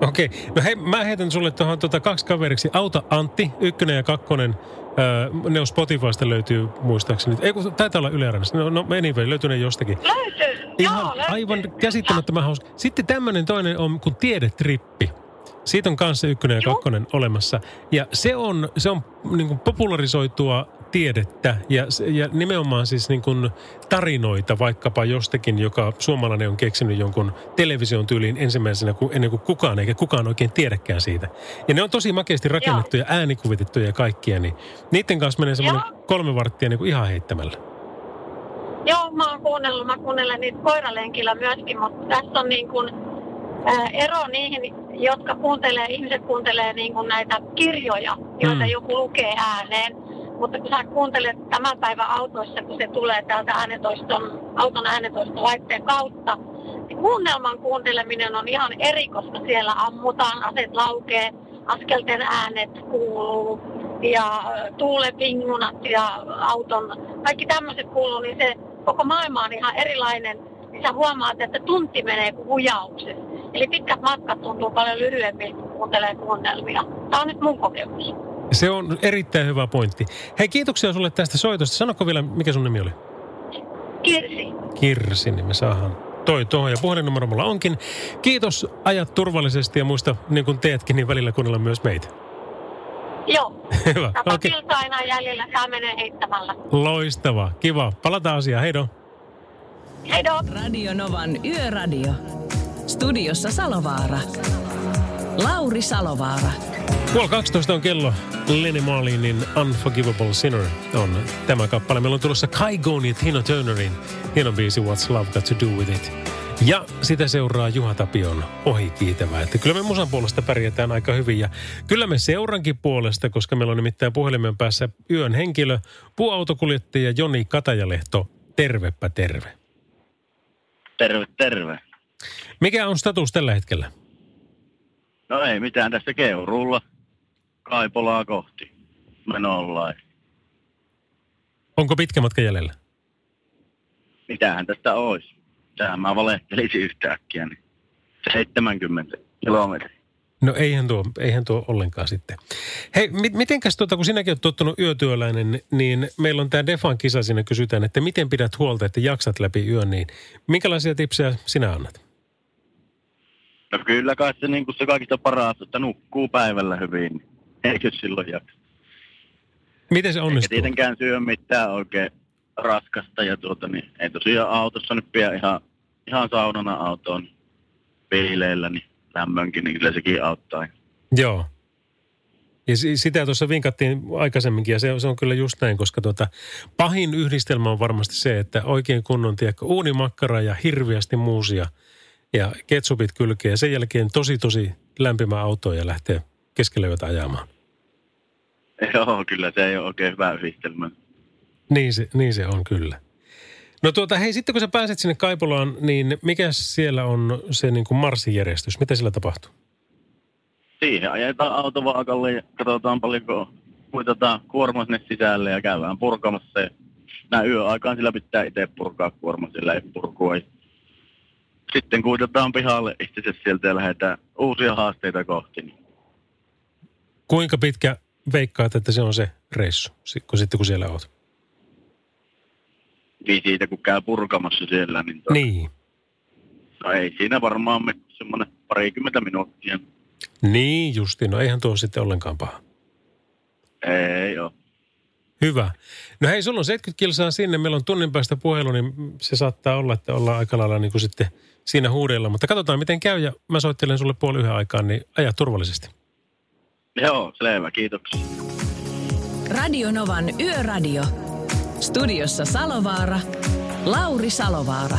Okei. Okay. No hei, mä heitän sulle tuohon tuota kaksi kaveriksi. Auta Antti, ykkönen ja kakkonen. Öö, ne on Spotifysta löytyy muistaakseni. Ei kun taitaa olla Yle No, no anyway, löytyy ne jostakin. Löytyy, Ihan joo, löytyy. aivan käsittämättömän hauska. Sitten tämmöinen toinen on kuin Tiedetrippi. Siitä on kanssa ykkönen ja kakkonen olemassa. Ja se on, se on niin kuin popularisoitua tiedettä ja, ja nimenomaan siis niin kuin tarinoita vaikkapa jostakin, joka suomalainen on keksinyt jonkun television tyyliin ensimmäisenä kuin, ennen kuin kukaan, eikä kukaan oikein tiedäkään siitä. Ja ne on tosi makeasti rakennettuja, Joo. äänikuvitettuja ja kaikkia, niin niiden kanssa menee semmoinen kolme varttia niin kuin ihan heittämällä. Joo, mä oon kuunnellut, mä kuunnellen niitä koiralenkillä myöskin, mutta tässä on niin kuin, ää, ero niihin, jotka kuuntelee, ihmiset kuuntelee niin kuin näitä kirjoja, joita mm. joku lukee ääneen. Mutta kun sä kuuntelet tämän päivän autoissa, kun se tulee täältä äänetoiston, auton äänetoistolaitteen kautta, niin kuunnelman kuunteleminen on ihan eri, koska siellä ammutaan, aset laukee, askelten äänet kuuluu ja tuulen vingunat ja auton, kaikki tämmöiset kuuluu, niin se koko maailma on ihan erilainen. Niin sä huomaat, että tunti menee kuin hujauksessa. Eli pitkät matkat tuntuu paljon lyhyemmiltä, kun kuuntelee kuunnelmia. Tämä on nyt mun kokemus. Se on erittäin hyvä pointti. Hei, kiitoksia sulle tästä soitosta. Sanoko vielä, mikä sun nimi oli? Kirsi. Kirsi, niin me saadaan toi tuohon ja puhelinnumero mulla onkin. Kiitos, ajat turvallisesti ja muista, niin kuin teetkin, niin välillä kuunnella myös meitä. Joo. Hyvä, okei. Okay. aina jäljellä, saa menee heittämällä. Loistava, kiva. Palataan asiaan, heido. Heido. Radio Novan Yöradio. Studiossa Salovaara. Lauri Salovaara. Puoli 12 on kello. Lenny Marlinin Unforgivable Sinner on tämä kappale. Meillä on tulossa Kai Goni ja Tina Turnerin hieno biisi What's Love Got To Do With It. Ja sitä seuraa Juha Tapion ohi kiitävä. Että kyllä me musan puolesta pärjätään aika hyvin. Ja kyllä me seurankin puolesta, koska meillä on nimittäin puhelimen päässä yön henkilö, puuautokuljettaja Joni Katajalehto. Tervepä terve. Terve, terve. Mikä on status tällä hetkellä? No ei mitään tästä Keurulla. Kaipolaa kohti. Menollain. Onko pitkä matka jäljellä? Mitähän tästä olisi? Tähän mä valehtelisin yhtäkkiä. Niin. 70 kilometriä. No eihän tuo, eihän tuo ollenkaan sitten. Hei, mit, mitenkäs tuota, kun sinäkin olet tottunut yötyöläinen, niin meillä on tämä Defan kisa siinä kysytään, että miten pidät huolta, että jaksat läpi yön, niin minkälaisia tipsejä sinä annat? No kyllä kai se, niin kuin se kaikista paras, että nukkuu päivällä hyvin. niin Eikö silloin jaksa? Miten se Eikä onnistuu? tietenkään syö mitään oikein raskasta ja tuota, niin ei tosiaan autossa nyt pidä ihan, ihan saunana autoon piileillä, niin lämmönkin, niin kyllä sekin auttaa. Joo. Ja si- sitä tuossa vinkattiin aikaisemminkin ja se, se on kyllä just näin, koska tuota, pahin yhdistelmä on varmasti se, että oikein kunnon tiedätkö, uunimakkara ja hirviästi muusia ja ketsupit kylkeen ja sen jälkeen tosi tosi lämpimä auto ja lähtee keskelle yötä ajamaan. Joo, kyllä se ei ole oikein hyvä yhdistelmä. Niin se, niin se on kyllä. No tuota, hei, sitten kun sä pääset sinne Kaipolaan, niin mikä siellä on se niin kuin marssijärjestys? Mitä siellä tapahtuu? Siihen ajetaan autovaakalle ja katsotaan paljonko kuitataan kuorma sinne sisälle ja käydään purkamassa. Ja näin yöaikaan sillä pitää itse purkaa kuorma, sillä ei purkua. Sitten kuitataan pihalle itse sieltä ja lähdetään uusia haasteita kohti. Kuinka pitkä veikkaat, että se on se reissu, kun sitten kun siellä oot? Niin siitä kun käy purkamassa siellä, niin, to, Niin. no ei siinä varmaan me semmoinen parikymmentä minuuttia. Niin justi, no eihän tuo sitten ollenkaan paha. Ei ole. Hyvä. No hei, sulla on 70 kilsaa sinne, meillä on tunnin päästä puhelu, niin se saattaa olla, että ollaan aika lailla niin kuin sitten siinä huudella. Mutta katsotaan, miten käy ja mä soittelen sulle puoli yhden aikaan, niin aja turvallisesti. Joo, selvä, kiitoksia. Radio Novan Yöradio. Studiossa Salovaara. Lauri Salovaara.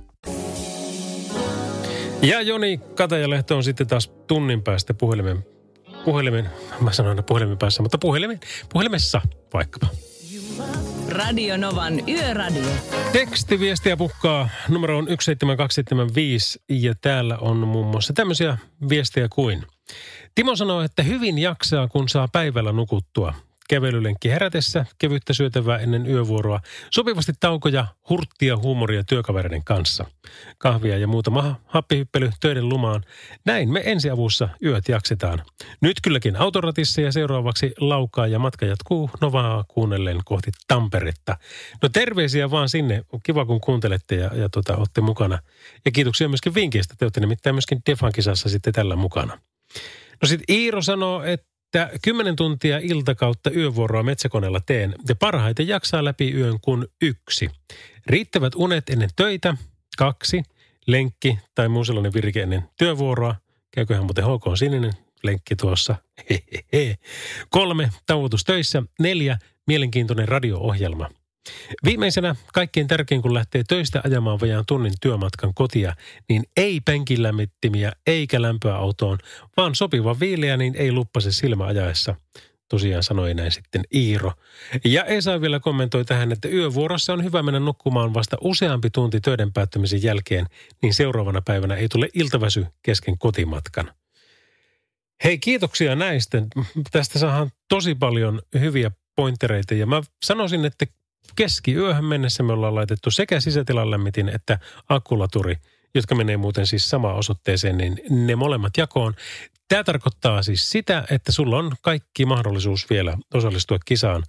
Ja Joni Katajalehto on sitten taas tunnin päästä puhelimen, puhelimen, mä sanon aina puhelimen päässä, mutta puhelimen, puhelimessa vaikkapa. Radio Novan Yöradio. Tekstiviestiä pukkaa numero on 17275 ja täällä on muun muassa tämmöisiä viestejä kuin. Timo sanoo, että hyvin jaksaa, kun saa päivällä nukuttua. Kävelylenkki herätessä, kevyttä syötävää ennen yövuoroa, sopivasti taukoja, hurttia huumoria työkavereiden kanssa. Kahvia ja muutama happihyppely töiden lumaan. Näin me ensiavussa yöt jaksetaan. Nyt kylläkin autoratissa ja seuraavaksi laukaa ja matka jatkuu Novaa kuunnellen kohti Tamperetta. No terveisiä vaan sinne. Kiva kun kuuntelette ja, ja tota, olette mukana. Ja kiitoksia myöskin vinkistä. Te olette nimittäin myöskin Defan kisassa sitten tällä mukana. No sitten Iiro sanoo, että 10 tuntia ilta kautta yövuoroa metsäkoneella teen ja parhaiten jaksaa läpi yön kun yksi. Riittävät unet ennen töitä, kaksi, lenkki tai muu sellainen virke ennen työvuoroa. Käyköhän muuten HK sininen lenkki tuossa. Hehehe. Kolme, tauotus töissä. Neljä, mielenkiintoinen radio-ohjelma. Viimeisenä, kaikkein tärkein kun lähtee töistä ajamaan vajaan tunnin työmatkan kotia, niin ei penkilämmittimiä eikä lämpöä autoon, vaan sopiva viileä, niin ei luppase silmä ajaessa. Tosiaan sanoi näin sitten Iiro. Ja Esa vielä kommentoi tähän, että yövuorossa on hyvä mennä nukkumaan vasta useampi tunti töiden päättymisen jälkeen, niin seuraavana päivänä ei tule iltaväsy kesken kotimatkan. Hei, kiitoksia näistä. Tästä saadaan tosi paljon hyviä pointtereita ja mä sanoisin, että keskiyöhön mennessä me ollaan laitettu sekä sisätilan lämmitin että akkulaturi, jotka menee muuten siis samaan osoitteeseen, niin ne molemmat jakoon. Tämä tarkoittaa siis sitä, että sulla on kaikki mahdollisuus vielä osallistua kisaan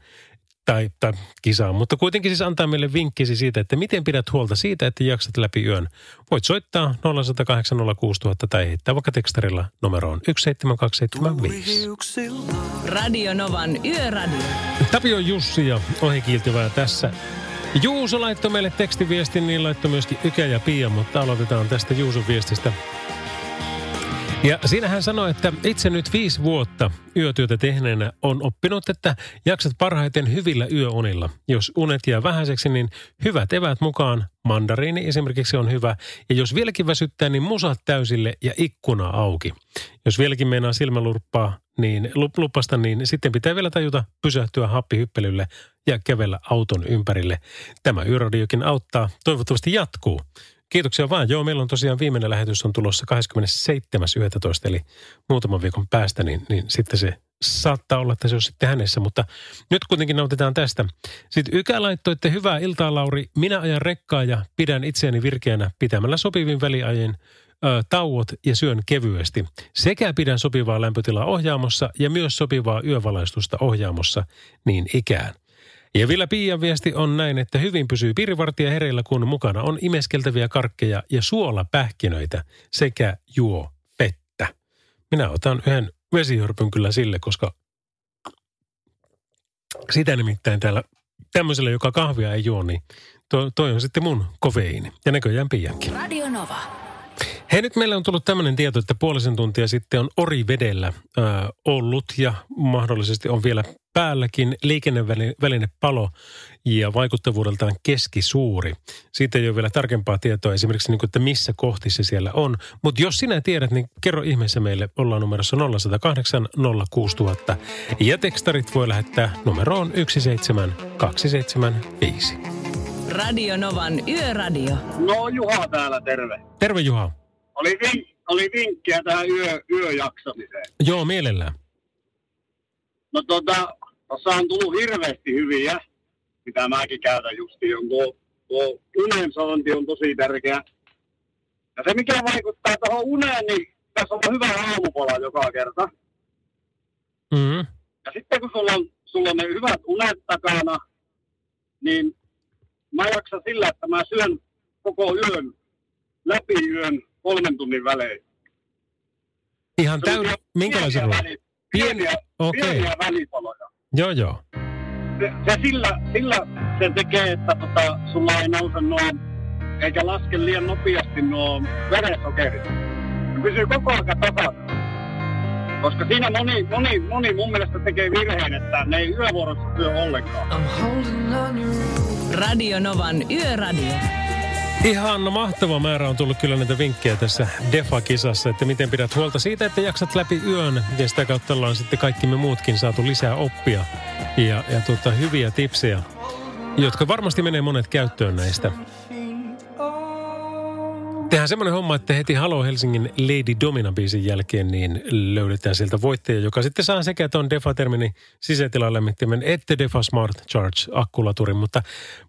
tai, tai kisaan, mutta kuitenkin siis antaa meille vinkkisi siitä, että miten pidät huolta siitä, että jaksat läpi yön. Voit soittaa 0108 06000 tai heittää vaikka tekstarilla numeroon 17275. Radio Novan Yöradio. Tapio Jussi ja ohikiiltyvää tässä. Juuso laittoi meille tekstiviestin, niin laittoi myöskin Ykä ja Pia, mutta aloitetaan tästä Juuson viestistä. Ja siinä hän sanoi, että itse nyt viisi vuotta yötyötä tehneenä on oppinut, että jaksat parhaiten hyvillä yöunilla. Jos unet jää vähäiseksi, niin hyvät evät mukaan. Mandariini esimerkiksi on hyvä. Ja jos vieläkin väsyttää, niin musat täysille ja ikkuna auki. Jos vieläkin meinaa silmälurppaa, niin lup- lupasta, niin sitten pitää vielä tajuta pysähtyä happihyppelylle ja kävellä auton ympärille. Tämä yöradiokin auttaa. Toivottavasti jatkuu. Kiitoksia vaan. Joo, meillä on tosiaan viimeinen lähetys on tulossa 27.11. eli muutaman viikon päästä, niin, niin sitten se saattaa olla, että se on sitten hänessä, mutta nyt kuitenkin nautitaan tästä. Sitten Ykä laittoi, että hyvää iltaa Lauri, minä ajan rekkaa ja pidän itseäni virkeänä pitämällä sopivin väliajen ö, tauot ja syön kevyesti. Sekä pidän sopivaa lämpötilaa ohjaamossa ja myös sopivaa yövalaistusta ohjaamossa niin ikään. Ja vielä Piian viesti on näin, että hyvin pysyy pirivartija hereillä, kun mukana on imeskeltäviä karkkeja ja suolapähkinöitä sekä juo vettä. Minä otan yhden vesihörpyn kyllä sille, koska sitä nimittäin täällä tämmöiselle, joka kahvia ei juo, niin toi, toi on sitten mun kofeiini. Ja näköjään Piiankin. Radio Nova. Hei, nyt meille on tullut tämmöinen tieto, että puolisen tuntia sitten on Orivedellä ö, ollut ja mahdollisesti on vielä päälläkin liikenneväline palo ja vaikuttavuudeltaan keskisuuri. Siitä ei ole vielä tarkempaa tietoa esimerkiksi, niin kuin, että missä kohti se siellä on. Mutta jos sinä tiedät, niin kerro ihmeessä meille. Ollaan numerossa 0108 06000 ja tekstarit voi lähettää numeroon 17275. Radio Novan Yöradio. No Juha täällä, terve. Terve Juha. Oli, vink, oli vinkkiä tähän yö, yöjaksamiseen. Joo, mielellään. No tota, tuossa on tullut hirveästi hyviä, mitä mäkin käytän justiin. On tuo, tuo unen saanti on tosi tärkeä. Ja se mikä vaikuttaa tuohon uneen, niin tässä on hyvä aamupala joka kerta. Mm-hmm. Ja sitten kun sulla on, sulla on ne hyvät unet takana, niin mä jaksan sillä, että mä syön koko yön, läpi yön, kolmen tunnin välein. Ihan täynnä, minkälaisen ruoan? väli, Pieni- pieniä, okei. pieniä välipaloja. Joo, joo. Se, se sillä, sillä se tekee, että tota, sulla ei nouse nuo, eikä laske liian nopeasti nuo verensokerit. Se pysyy koko ajan tasana. Koska siinä moni, moni, moni mun mielestä tekee virheen, että ne ei yövuorossa syö ollenkaan. Radio Novan Yöradio. Ihan mahtava määrä on tullut kyllä näitä vinkkejä tässä Defa-kisassa, että miten pidät huolta siitä, että jaksat läpi yön ja sitä kautta ollaan sitten kaikki me muutkin saatu lisää oppia ja, ja tuota, hyviä tipsejä, jotka varmasti menee monet käyttöön näistä. Tehdään semmoinen homma, että heti Halo Helsingin Lady Domina-biisin jälkeen niin löydetään sieltä voittaja, joka sitten saa sekä tuon Defa-terminin sisätilalämmittimen että Defa Smart Charge akkulaturin, mutta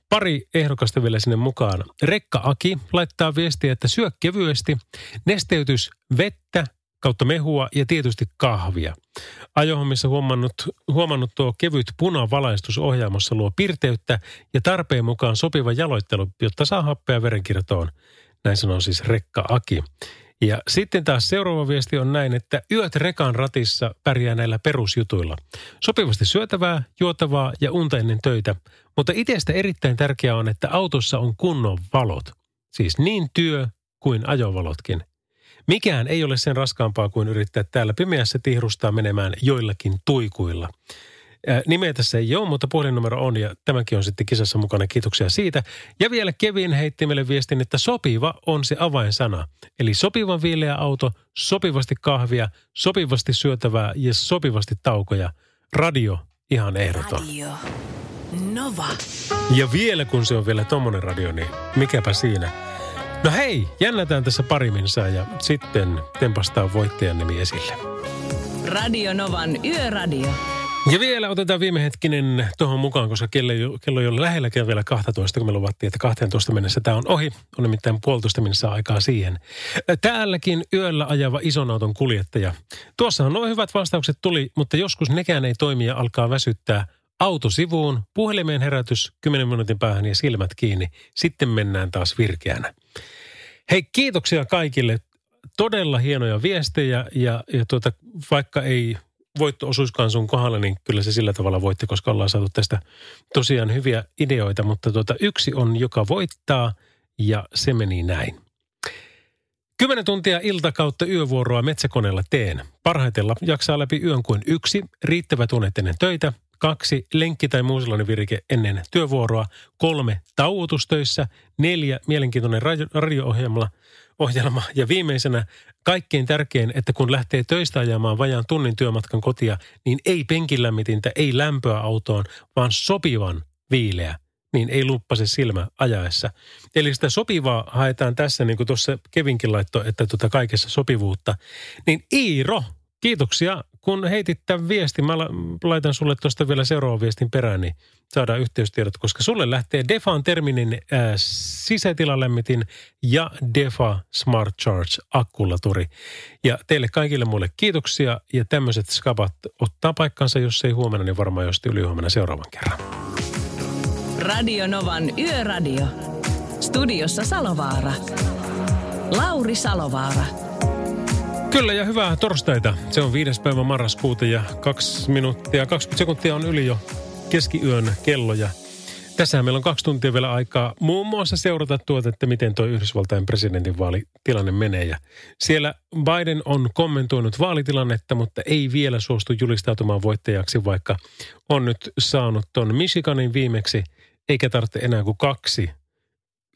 pari ehdokasta vielä sinne mukaan. Rekka Aki laittaa viestiä, että syö kevyesti, nesteytys vettä kautta mehua ja tietysti kahvia. Ajohommissa huomannut, huomannut tuo kevyt punavalaistus ohjaamossa luo pirteyttä ja tarpeen mukaan sopiva jaloittelu, jotta saa happea verenkiertoon. Näin sanoo siis Rekka Aki. Ja sitten taas seuraava viesti on näin, että yöt rekan ratissa pärjää näillä perusjutuilla. Sopivasti syötävää, juotavaa ja unta ennen töitä. Mutta itsestä erittäin tärkeää on, että autossa on kunnon valot. Siis niin työ kuin ajovalotkin. Mikään ei ole sen raskaampaa kuin yrittää täällä pimeässä tihrustaa menemään joillakin tuikuilla. Ää, Nimeä tässä ei ole, mutta puhelinnumero on ja tämäkin on sitten kisassa mukana. Kiitoksia siitä. Ja vielä Kevin heitti meille viestin, että sopiva on se avainsana. Eli sopivan viileä auto, sopivasti kahvia, sopivasti syötävää ja sopivasti taukoja. Radio ihan ehdoton. Radio Nova. Ja vielä kun se on vielä tommonen radio, niin mikäpä siinä. No hei, jännätään tässä pari minsaa ja sitten tempastaa voittajan nimi esille. Radio Novan Yöradio. Ja vielä otetaan viime hetkinen tuohon mukaan, koska kello kello ei ole lähelläkään vielä 12, kun me luvattiin, että 12 mennessä tämä on ohi. On nimittäin puolitoista mennessä aikaa siihen. Täälläkin yöllä ajava ison auton kuljettaja. Tuossahan nuo hyvät vastaukset tuli, mutta joskus nekään ei toimi ja alkaa väsyttää. Auto sivuun, puhelimeen herätys 10 minuutin päähän ja silmät kiinni. Sitten mennään taas virkeänä. Hei, kiitoksia kaikille. Todella hienoja viestejä ja, ja tuota, vaikka ei voitto osuiskaan sun kohdalla, niin kyllä se sillä tavalla voitti, koska ollaan saatu tästä tosiaan hyviä ideoita. Mutta tuota, yksi on, joka voittaa ja se meni näin. Kymmenen tuntia ilta kautta yövuoroa metsäkoneella teen. Parhaiten la- jaksaa läpi yön kuin yksi, riittävät unet ennen töitä, kaksi lenkki- tai muu virike ennen työvuoroa, kolme tauotustöissä, neljä mielenkiintoinen radio- radio-ohjelma ohjelma, ja viimeisenä kaikkein tärkein, että kun lähtee töistä ajamaan vajaan tunnin työmatkan kotia, niin ei penkilämmitintä, ei lämpöä autoon, vaan sopivan viileä niin ei luppase silmä ajaessa. Eli sitä sopivaa haetaan tässä, niin kuin tuossa Kevinkin laitto, että tuota kaikessa sopivuutta. Niin Iiro, kiitoksia, kun heitit tämän viestin. Mä laitan sulle tuosta vielä seuraavan viestin perään, niin saadaan yhteystiedot, koska sulle lähtee Defan terminin ää, sisätilalämmitin ja Defa Smart Charge akkulaturi. Ja teille kaikille muille kiitoksia ja tämmöiset skabat ottaa paikkansa, jos ei huomenna, niin varmaan jos ylihuomenna seuraavan kerran. Radio Novan Yöradio. Studiossa Salovaara. Lauri Salovaara. Kyllä ja hyvää torstaita. Se on viides päivä marraskuuta ja kaksi minuuttia, 20 sekuntia on yli jo keskiyön kello ja Tässähän meillä on kaksi tuntia vielä aikaa muun muassa seurata tuota, että miten tuo Yhdysvaltain presidentinvaalitilanne menee. Ja siellä Biden on kommentoinut vaalitilannetta, mutta ei vielä suostu julistautumaan voittajaksi, vaikka on nyt saanut tuon Michiganin viimeksi, eikä tarvitse enää kuin kaksi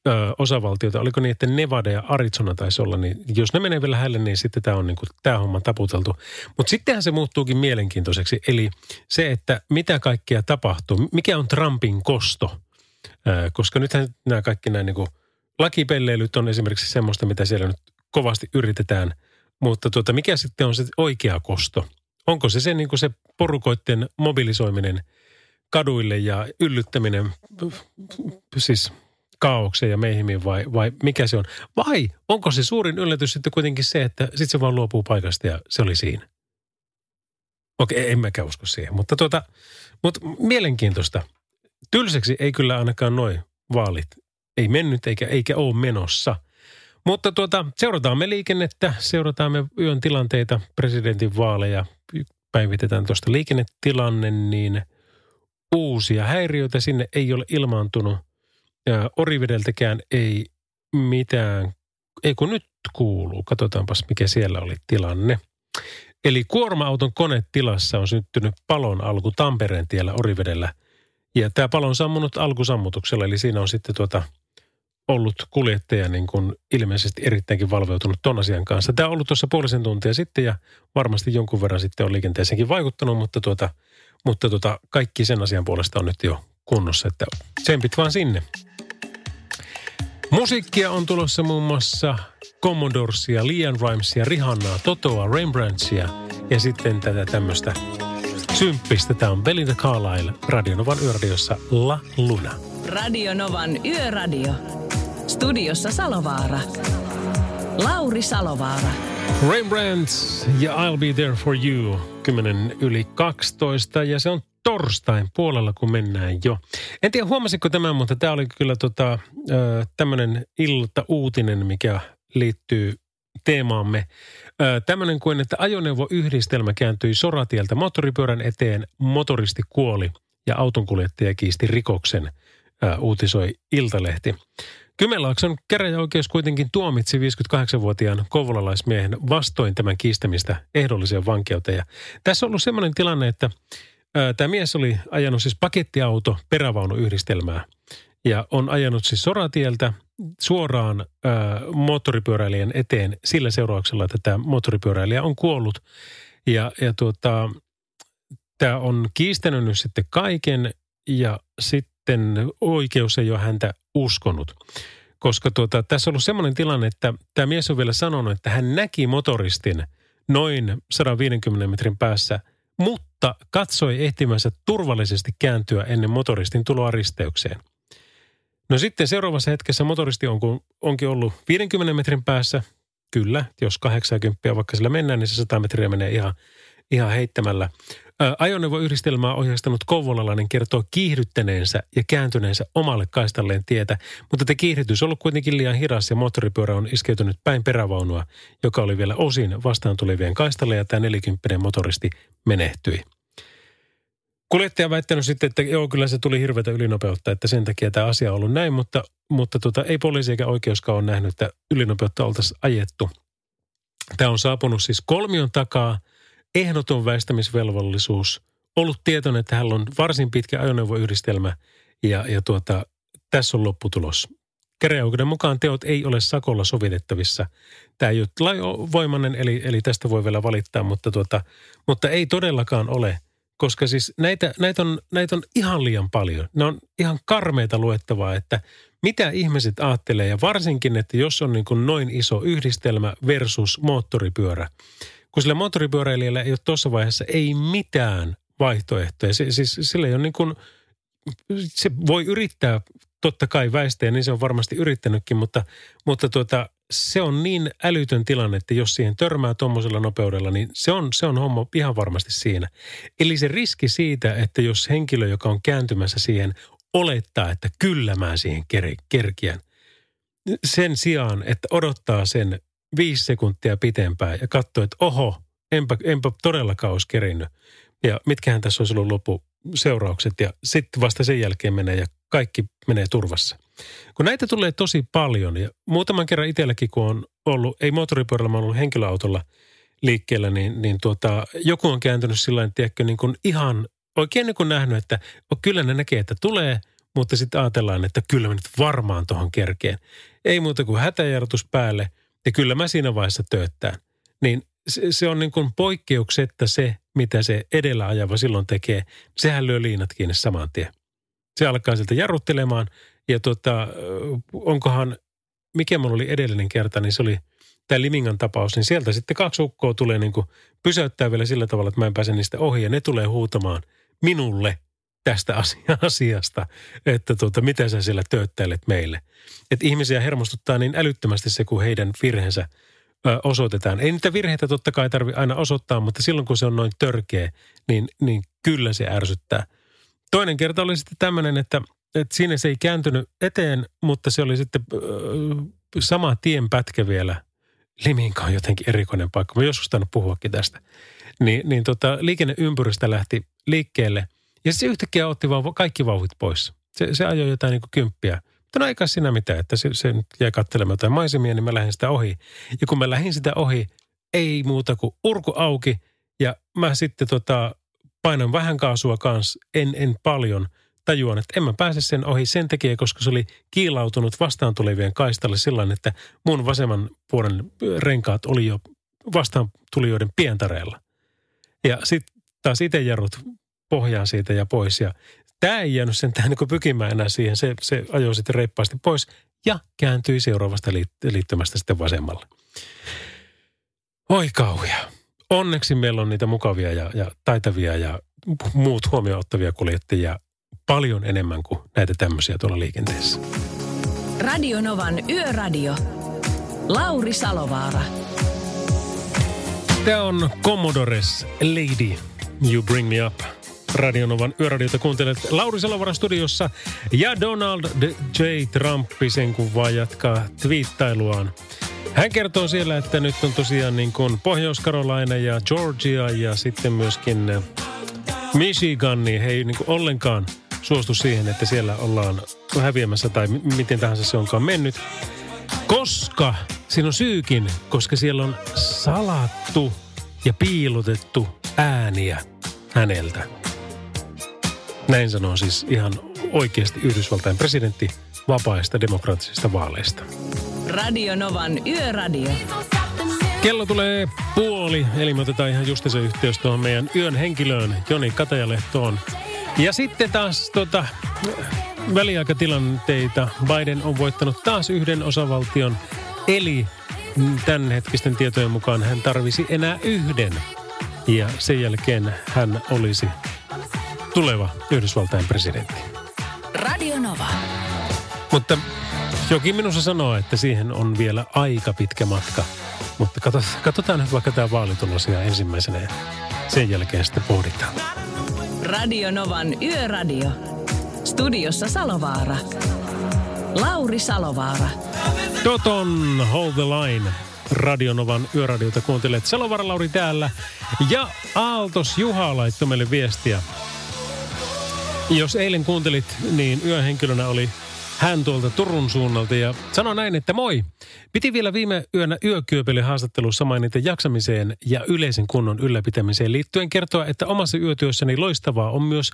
ö, osavaltiota. Oliko niin, että Nevada ja Arizona taisi olla, niin jos ne menee vielä hälle, niin sitten tämä on niin kuin, tämä homma taputeltu. Mutta sittenhän se muuttuukin mielenkiintoiseksi, eli se, että mitä kaikkea tapahtuu, mikä on Trumpin kosto, ö, koska nythän nämä kaikki nämä niin kuin lakipelleilyt on esimerkiksi semmoista, mitä siellä nyt kovasti yritetään, mutta tuota, mikä sitten on se oikea kosto? Onko se se, niin kuin se porukoiden mobilisoiminen kaduille ja yllyttäminen, siis kaaukseen ja meihimiin vai, vai mikä se on? Vai onko se suurin yllätys sitten kuitenkin se, että sitten se vaan luopuu paikasta ja se oli siinä? Okei, en mäkään usko siihen, mutta, tuota, mutta mielenkiintoista. Tylsäksi ei kyllä ainakaan noin vaalit. Ei mennyt eikä, eikä ole menossa. Mutta tuota, seurataan me liikennettä, seurataan me yön tilanteita, presidentin vaaleja, päivitetään tuosta liikennetilanne, niin uusia häiriöitä sinne ei ole ilmaantunut ja Orivedeltäkään ei mitään, ei kun nyt kuuluu. Katsotaanpas mikä siellä oli tilanne. Eli kuorma-auton konetilassa on syntynyt palon alku Tampereen tiellä Orivedellä. Ja tämä palo on sammunut alkusammutuksella, eli siinä on sitten tuota ollut kuljettaja niin kuin ilmeisesti erittäinkin valveutunut ton asian kanssa. Tämä on ollut tuossa puolisen tuntia sitten ja varmasti jonkun verran sitten on liikenteeseenkin vaikuttanut, mutta, tuota, mutta tuota, kaikki sen asian puolesta on nyt jo kunnossa, että tsempit vaan sinne. Musiikkia on tulossa muun muassa Commodorsia, Lian Rimesia, Rihannaa, Totoa, Rembrandtsia ja sitten tätä tämmöistä symppistä. Tämä on Belinda Carlisle Radionovan yöradiossa La Luna. Radionovan Yöradio. Studiossa Salovaara. Lauri Salovaara. Rembrandt ja I'll be there for you. 10 yli 12 ja se on torstain puolella, kun mennään jo. En tiedä, huomasitko tämän, mutta tämä oli kyllä tota, tämmöinen ilta-uutinen, mikä liittyy teemaamme. Tämmöinen kuin, että ajoneuvoyhdistelmä kääntyi soratieltä moottoripyörän eteen, motoristi kuoli ja autonkuljettaja kiisti rikoksen, uutisoi Iltalehti. Kymenlaakson käräjäoikeus kuitenkin tuomitsi 58-vuotiaan kouvolalaismiehen vastoin tämän kiistämistä ehdolliseen vankeuteen. Ja tässä on ollut sellainen tilanne, että Tämä mies oli ajanut siis pakettiauto perävaunuyhdistelmää ja on ajanut siis soratieltä suoraan ää, moottoripyöräilijän eteen sillä seurauksella, että tämä moottoripyöräilijä on kuollut. Ja, ja tuota, tämä on kiistänyt nyt sitten kaiken ja sitten oikeus ei ole häntä uskonut. Koska tuota, tässä on ollut semmoinen tilanne, että tämä mies on vielä sanonut, että hän näki motoristin noin 150 metrin päässä – mutta katsoi ehtimänsä turvallisesti kääntyä ennen motoristin tuloa risteykseen. No sitten seuraavassa hetkessä motoristi on, onkin ollut 50 metrin päässä. Kyllä, jos 80 vaikka sillä mennään, niin se 100 metriä menee ihan, ihan heittämällä. Ajoneuvoyhdistelmää ohjeistanut kouvolalainen kertoo kiihdyttäneensä ja kääntyneensä omalle kaistalleen tietä, mutta te kiihdytys on ollut kuitenkin liian hidas ja moottoripyörä on iskeytynyt päin perävaunua, joka oli vielä osin vastaan tulevien kaistalle ja tämä 40 motoristi menehtyi. Kuljettaja väittänyt sitten, että joo, kyllä se tuli hirveätä ylinopeutta, että sen takia tämä asia on ollut näin, mutta, mutta tota, ei poliisi eikä oikeuskaan ole nähnyt, että ylinopeutta oltaisiin ajettu. Tämä on saapunut siis kolmion takaa – ehdoton väistämisvelvollisuus ollut tietoinen, että hänellä on varsin pitkä ajoneuvoyhdistelmä ja, ja tuota, tässä on lopputulos. Käräjäoikeuden mukaan teot ei ole sakolla sovitettavissa. Tämä ei ole voimainen, eli, eli tästä voi vielä valittaa, mutta, tuota, mutta ei todellakaan ole, koska siis näitä, näitä, on, näitä on ihan liian paljon. Ne on ihan karmeita luettavaa, että mitä ihmiset ajattelee ja varsinkin, että jos on niin kuin noin iso yhdistelmä versus moottoripyörä. Kun sillä moottoripyöräilijällä ei ole tuossa vaiheessa ei mitään vaihtoehtoja. Se, siis sillä ei ole niin kuin, se voi yrittää totta kai väistää, niin se on varmasti yrittänytkin, mutta, mutta tuota, se on niin älytön tilanne, että jos siihen törmää tuommoisella nopeudella, niin se on, se on homma ihan varmasti siinä. Eli se riski siitä, että jos henkilö, joka on kääntymässä siihen, olettaa, että kyllä mä siihen ker- kerkiän, sen sijaan, että odottaa sen viisi sekuntia pitempään ja katsoo, että oho, enpä, enpä todellakaan olisi kerinnyt. Ja mitkähän tässä olisi ollut loppu seuraukset ja sitten vasta sen jälkeen menee ja kaikki menee turvassa. Kun näitä tulee tosi paljon ja muutaman kerran itselläkin, kun on ollut, ei moottoripyörällä, mä ollut henkilöautolla liikkeellä, niin, niin tuota, joku on kääntynyt sillä tavalla, niin kuin ihan oikein niin kuin nähnyt, että oh, kyllä ne näkee, että tulee, mutta sitten ajatellaan, että kyllä mä nyt varmaan tuohon kerkeen. Ei muuta kuin hätäjarrutus päälle ja kyllä mä siinä vaiheessa tööttään. Niin se, se on niin kuin poikkeuksetta se, mitä se edellä ajava silloin tekee. Sehän lyö liinat kiinni saman tien. Se alkaa sieltä jarruttelemaan ja tota, onkohan, mikä mulla oli edellinen kerta, niin se oli tämä Limingan tapaus, niin sieltä sitten kaksi ukkoa tulee niin kuin pysäyttää vielä sillä tavalla, että mä en pääse niistä ohi ja ne tulee huutamaan minulle tästä asiasta, että tuota, mitä sä siellä tööttäilet meille. Että ihmisiä hermostuttaa niin älyttömästi se, kun heidän virheensä osoitetaan. Ei niitä virheitä totta kai tarvi aina osoittaa, mutta silloin kun se on noin törkeä, niin, niin kyllä se ärsyttää. Toinen kerta oli sitten tämmöinen, että, että siinä se ei kääntynyt eteen, mutta se oli sitten ö, sama tien pätkä vielä. Liminka on jotenkin erikoinen paikka. Mä joskus tainnut puhuakin tästä. Niin, niin tota, liikenneympyristä lähti liikkeelle ja se yhtäkkiä otti vaan kaikki vauhit pois. Se, se ajoi jotain niin kuin kymppiä. Mutta no ei kai siinä mitään, että se, se jäi katselemaan jotain maisemia, niin mä lähdin sitä ohi. Ja kun mä lähdin sitä ohi, ei muuta kuin urku auki. Ja mä sitten tota, painan vähän kaasua kanssa, en, en paljon. Tajuan, että en mä pääse sen ohi sen takia, koska se oli kiilautunut vastaan tulevien kaistalle sillä että mun vasemman puolen renkaat oli jo vastaan tulijoiden pientareella. Ja sitten taas itse jarrut pohjaan siitä ja pois. Ja tämä ei jäänyt sentään niin pykimään enää siihen. Se, se ajoi sitten reippaasti pois ja kääntyi seuraavasta liittymästä sitten vasemmalle. Oi kauhia. Onneksi meillä on niitä mukavia ja, ja taitavia ja muut huomioon ottavia kuljettajia paljon enemmän kuin näitä tämmöisiä tuolla liikenteessä. Radio Novan Yöradio. Lauri Salovaara. Tämä on Commodores Lady, You Bring Me Up. Radionovan yöradiota kuuntelet Lauri Salovara studiossa ja Donald J. Trumpi sen kun vaan jatkaa twiittailuaan. Hän kertoo siellä, että nyt on tosiaan niin kuin Pohjois-Carolina ja Georgia ja sitten myöskin eh, Michigan, niin he ei niin kuin ollenkaan suostu siihen, että siellä ollaan häviämässä tai miten tahansa se onkaan mennyt. Koska, siinä on syykin, koska siellä on salattu ja piilotettu ääniä häneltä. Näin sanoo siis ihan oikeasti Yhdysvaltain presidentti vapaista demokraattisista vaaleista. Radio Novan Yöradio. Kello tulee puoli, eli me otetaan ihan just se yhteys tuohon meidän yön henkilöön, Joni Katajalehtoon. Ja sitten taas tota, väliaikatilanteita. Biden on voittanut taas yhden osavaltion, eli tämän hetkisten tietojen mukaan hän tarvisi enää yhden. Ja sen jälkeen hän olisi tuleva Yhdysvaltain presidentti. Radio Nova. Mutta jokin minussa sanoo, että siihen on vielä aika pitkä matka. Mutta katsotaan, katsotaan nyt vaikka tämä vaalitulosia ensimmäisenä ja sen jälkeen sitten pohditaan. Radio Novan Yöradio. Studiossa Salovaara. Lauri Salovaara. Toton Hold the Line. Radionovan yöradiota kuuntelet. Salovaara Lauri täällä. Ja Aaltos Juha laittoi meille viestiä. Jos eilen kuuntelit, niin yöhenkilönä oli hän tuolta Turun suunnalta ja sanoi näin, että moi. Piti vielä viime yönä yökyöpeli haastattelussa mainita jaksamiseen ja yleisen kunnon ylläpitämiseen liittyen kertoa, että omassa yötyössäni loistavaa on myös,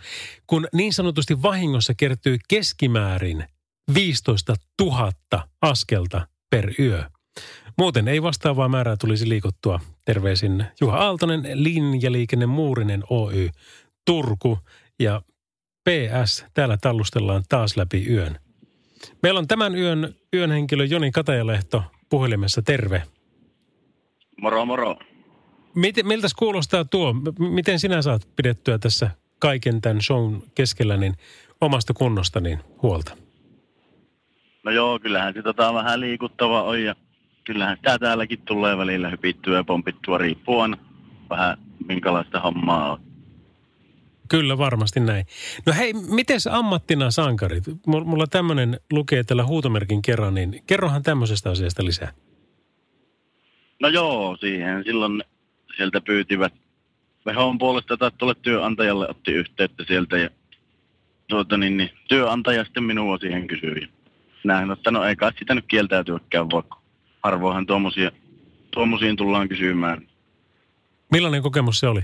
kun niin sanotusti vahingossa kertyy keskimäärin 15 000 askelta per yö. Muuten ei vastaavaa määrää tulisi liikuttua. Terveisin Juha Aaltonen, Linjaliikenne Muurinen Oy, Turku ja PS, täällä tallustellaan taas läpi yön. Meillä on tämän yön, yön henkilö Joni Katajalehto puhelimessa. Terve. Moro, moro. Miten, miltä kuulostaa tuo? Miten sinä saat pidettyä tässä kaiken tämän shown keskellä niin omasta kunnosta niin huolta? No joo, kyllähän se tota vähän liikuttava on ja kyllähän sitä täälläkin tulee välillä hypittyä ja pompittua riippuen vähän minkälaista hommaa on. Kyllä, varmasti näin. No hei, miten ammattina sankarit? Mulla tämmöinen lukee tällä huutomerkin kerran, niin kerrohan tämmöisestä asiasta lisää. No joo, siihen silloin sieltä pyytivät Vehon puolesta tai tuolle työnantajalle otti yhteyttä sieltä ja tuota niin, niin työnantaja sitten minua siihen kysyi. Näin, että no ei kai sitä nyt kieltäytyäkään, vaikka harvoinhan tuommoisia, tuommoisiin tullaan kysymään. Millainen kokemus se oli?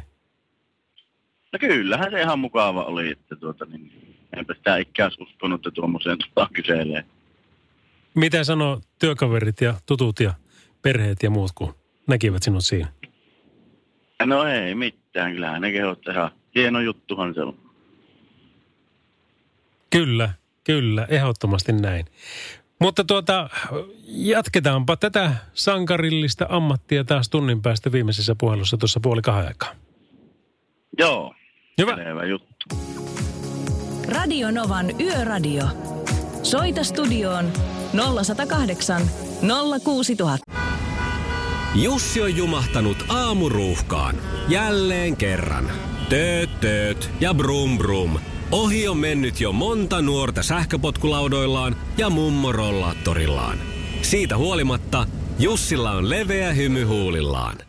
No kyllähän se ihan mukava oli, että tuota, niin, enpä sitä ikään uskonut, että tuommoiseen tullaan kyselee. Mitä sanoo työkaverit ja tutut ja perheet ja muut, kun näkivät sinut siinä? No ei mitään, kyllähän ne kehot ihan hieno juttuhan se on. Kyllä, kyllä, ehdottomasti näin. Mutta tuota, jatketaanpa tätä sankarillista ammattia taas tunnin päästä viimeisessä puhelussa tuossa puoli kahden aikaa. Joo, Hyvä. selvä juttu. Radio Novan Yöradio. Soita studioon 0108 06000. Jussi on jumahtanut aamuruuhkaan. Jälleen kerran. Tööt, tööt ja brum brum. Ohi on mennyt jo monta nuorta sähköpotkulaudoillaan ja mummorollaattorillaan. Siitä huolimatta Jussilla on leveä hymy huulillaan.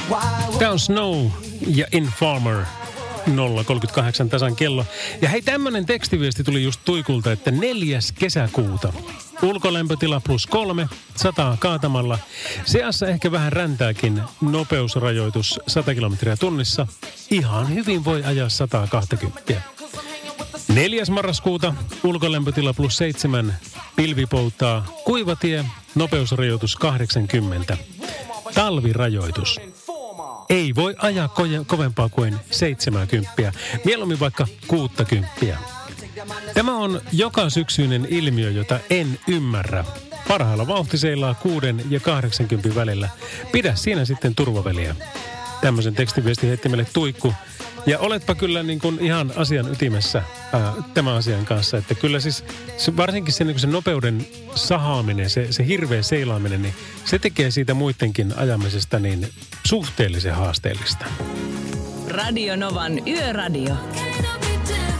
Tämä on Snow ja Informer. 038 tasan kello. Ja hei, tämmönen tekstiviesti tuli just tuikulta, että 4. kesäkuuta. Ulkolämpötila plus kolme, sataa kaatamalla. Seassa ehkä vähän räntääkin nopeusrajoitus 100 kilometriä tunnissa. Ihan hyvin voi ajaa 120. 4. marraskuuta ulkolämpötila plus 7, pilvipoutaa, kuivatie, nopeusrajoitus 80. Talvirajoitus. Ei voi ajaa ko- kovempaa kuin 70, mieluummin vaikka 60. Tämä on joka syksyinen ilmiö, jota en ymmärrä. Parhailla vauhti seilaa 6 ja 80 välillä. Pidä siinä sitten turvaveliä. Tämmöisen tekstiviesti heitti meille tuikku. Ja oletpa kyllä niin kuin ihan asian ytimessä ää, tämän asian kanssa. Että kyllä siis se, varsinkin se, niin se nopeuden sahaaminen, se, se hirveä seilaaminen, niin se tekee siitä muidenkin ajamisesta niin suhteellisen haasteellista. Radio Novan Yöradio.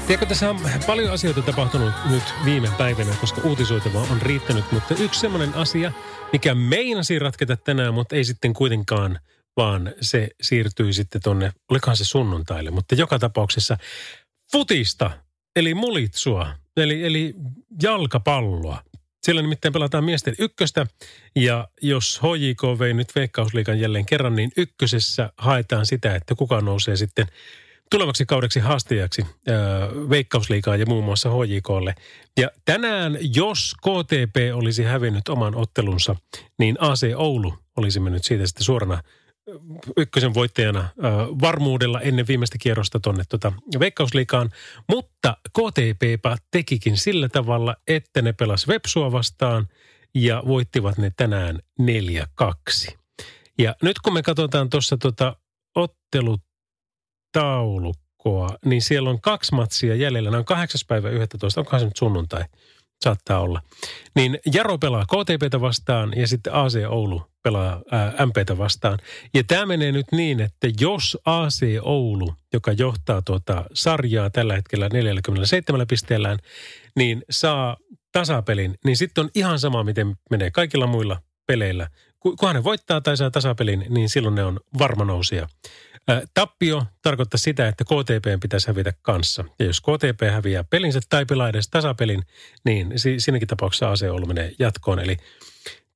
Tiedätkö, tässä on paljon asioita tapahtunut nyt viime päivinä, koska uutisoitavaa on riittänyt, mutta yksi semmoinen asia, mikä meinasi ratketa tänään, mutta ei sitten kuitenkaan, vaan se siirtyi sitten tonne, olikohan se sunnuntaille, mutta joka tapauksessa futista, eli mulitsua, eli, eli jalkapalloa. Siellä nimittäin pelataan miesten ykköstä ja jos HJK vei nyt Veikkausliikan jälleen kerran, niin ykkösessä haetaan sitä, että kuka nousee sitten tulevaksi kaudeksi haastajaksi äh, Veikkausliigaan ja muun muassa HJKlle. Ja tänään, jos KTP olisi hävinnyt oman ottelunsa, niin AC Oulu olisi mennyt siitä sitten suorana ykkösen voittajana äh, varmuudella ennen viimeistä kierrosta tuonne tota Veikkausliikaan. Mutta KTP tekikin sillä tavalla, että ne pelas Vepsua vastaan ja voittivat ne tänään 4-2. Ja nyt kun me katsotaan tuossa tota ottelut taulukkoa, niin siellä on kaksi matsia jäljellä. Nämä on 8. päivä 11, onkohan se nyt sunnuntai? Saattaa olla. Niin Jaro pelaa KTPtä vastaan ja sitten AC Oulu pelaa ää, MPtä vastaan. Ja tämä menee nyt niin, että jos AC Oulu, joka johtaa tuota sarjaa tällä hetkellä 47 pisteellään, niin saa tasapelin, niin sitten on ihan sama, miten menee kaikilla muilla peleillä. Kunhan ne voittaa tai saa tasapelin, niin silloin ne on varma nousia. Tappio tarkoittaa sitä, että KTP pitäisi hävitä kanssa. Ja jos KTP häviää pelinsä tai pelaa edes tasapelin, niin siinäkin tapauksessa ase Oulu menee jatkoon. Eli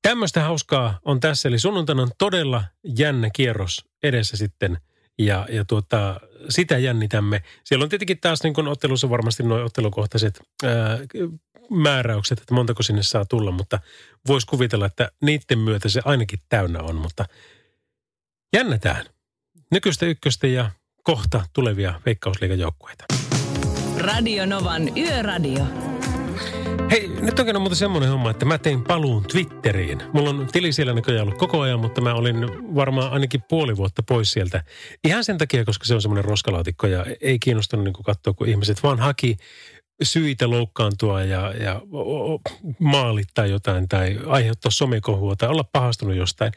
tämmöistä hauskaa on tässä. Eli sunnuntaina on todella jännä kierros edessä sitten. Ja, ja tuota, sitä jännitämme. Siellä on tietenkin taas niin kuin ottelussa varmasti nuo ottelukohtaiset ää, määräykset, että montako sinne saa tulla, mutta voisi kuvitella, että niiden myötä se ainakin täynnä on, mutta jännätään nykyistä ykköstä ja kohta tulevia veikkausliigajoukkueita. Radio Novan Yöradio. Hei, nyt on muuten semmoinen homma, että mä tein paluun Twitteriin. Mulla on tili siellä näköjään ollut koko ajan, mutta mä olin varmaan ainakin puoli vuotta pois sieltä. Ihan sen takia, koska se on semmoinen roskalaatikko ja ei kiinnostanut niin katsoa, kun ihmiset vaan haki syitä loukkaantua ja, ja maalittaa jotain tai aiheuttaa somekohua tai olla pahastunut jostain.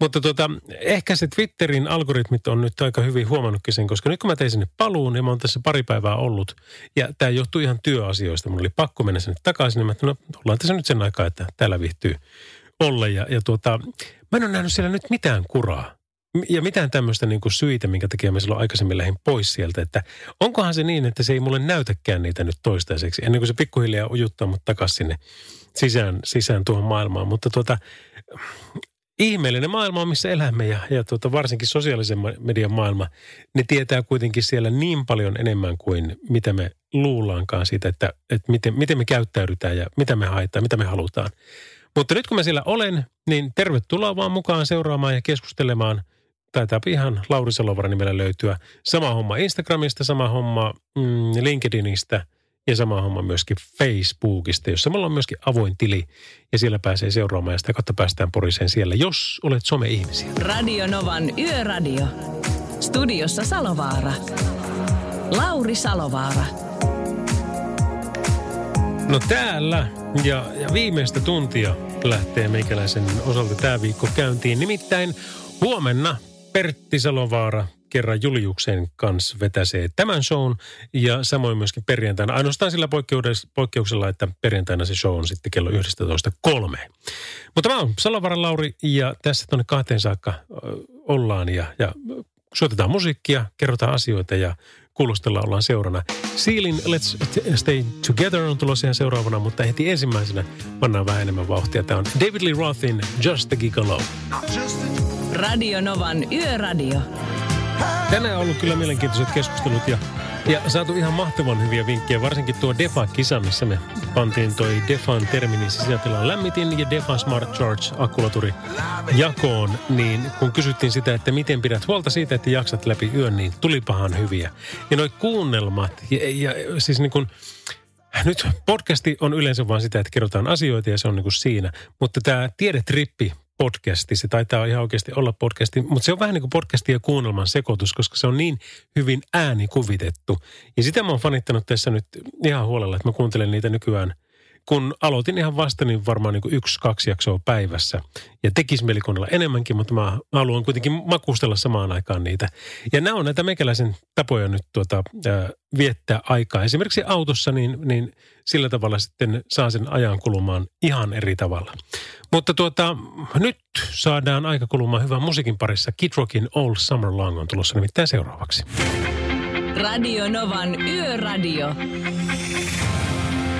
Mutta tota, ehkä se Twitterin algoritmit on nyt aika hyvin huomannutkin sen, koska nyt kun mä tein sinne paluun ja mä oon tässä pari päivää ollut ja tämä johtuu ihan työasioista. Mun oli pakko mennä sinne takaisin, niin mä että no ollaan tässä nyt sen aikaa, että täällä viihtyy olla. Ja, ja tuota, mä en ole nähnyt siellä nyt mitään kuraa ja mitään tämmöistä niin kuin syitä, minkä takia mä silloin aikaisemmin lähdin pois sieltä. Että onkohan se niin, että se ei mulle näytäkään niitä nyt toistaiseksi, ennen kuin se pikkuhiljaa ujuttaa mut takaisin sinne sisään, sisään tuohon maailmaan. Mutta tuota, ihmeellinen maailma on, missä elämme ja, ja tuota, varsinkin sosiaalisen median maailma, ne tietää kuitenkin siellä niin paljon enemmän kuin mitä me luullaankaan siitä, että, että miten, miten me käyttäydytään ja mitä me haetaan, mitä me halutaan. Mutta nyt kun mä siellä olen, niin tervetuloa vaan mukaan seuraamaan ja keskustelemaan – taitaa ihan Lauri Salovara nimellä löytyä. Sama homma Instagramista, sama homma mm, LinkedInistä ja sama homma myöskin Facebookista, jossa mulla on myöskin avoin tili ja siellä pääsee seuraamaan ja sitä kautta päästään poriseen siellä, jos olet some-ihmisiä. Radio Novan Yöradio. Studiossa Salovaara. Lauri Salovaara. No täällä ja, ja viimeistä tuntia lähtee meikäläisen osalta tämä viikko käyntiin. Nimittäin huomenna Pertti Salovaara kerran Juliuksen kanssa vetäsee tämän shown ja samoin myöskin perjantaina. Ainoastaan sillä poikkeuksella, että perjantaina se show on sitten kello 11.3. Mutta mä oon Salovaaran Lauri ja tässä tuonne kahteen saakka ollaan ja, ja soitetaan musiikkia, kerrotaan asioita ja kuulostella ollaan seurana. Sealin Let's Stay Together on tulossa ihan seuraavana, mutta heti ensimmäisenä pannaan vähän enemmän vauhtia. Tämä on David Lee Rothin Just a Gigolo. Radio Novan Yöradio. Tänään on ollut kyllä mielenkiintoiset keskustelut ja, ja saatu ihan mahtavan hyviä vinkkejä. Varsinkin tuo Defa-kisa, missä me pantiin toi Defan terminin sisätilan lämmitin ja Defa Smart Charge akkulaturi jakoon. Niin kun kysyttiin sitä, että miten pidät huolta siitä, että jaksat läpi yön, niin tulipahan hyviä. Ja noi kuunnelmat ja, ja siis niin kuin nyt podcasti on yleensä vain sitä, että kerrotaan asioita ja se on niin kuin siinä. Mutta tämä tiedetrippi podcasti. Se taitaa ihan oikeasti olla podcasti, mutta se on vähän niin kuin podcasti ja kuunnelman sekoitus, koska se on niin hyvin äänikuvitettu. Ja sitä mä oon fanittanut tässä nyt ihan huolella, että mä kuuntelen niitä nykyään – kun aloitin ihan vasta, niin varmaan niin yksi, kaksi jaksoa päivässä. Ja tekisi mieli enemmänkin, mutta mä haluan kuitenkin makustella samaan aikaan niitä. Ja nämä on näitä meikäläisen tapoja nyt tuota, ää, viettää aikaa. Esimerkiksi autossa, niin, niin sillä tavalla sitten saa sen ajan kulumaan ihan eri tavalla. Mutta tuota, nyt saadaan aika kulumaan hyvän musiikin parissa. Kid Rockin All Summer Long on tulossa nimittäin seuraavaksi. Radio Novan Yöradio.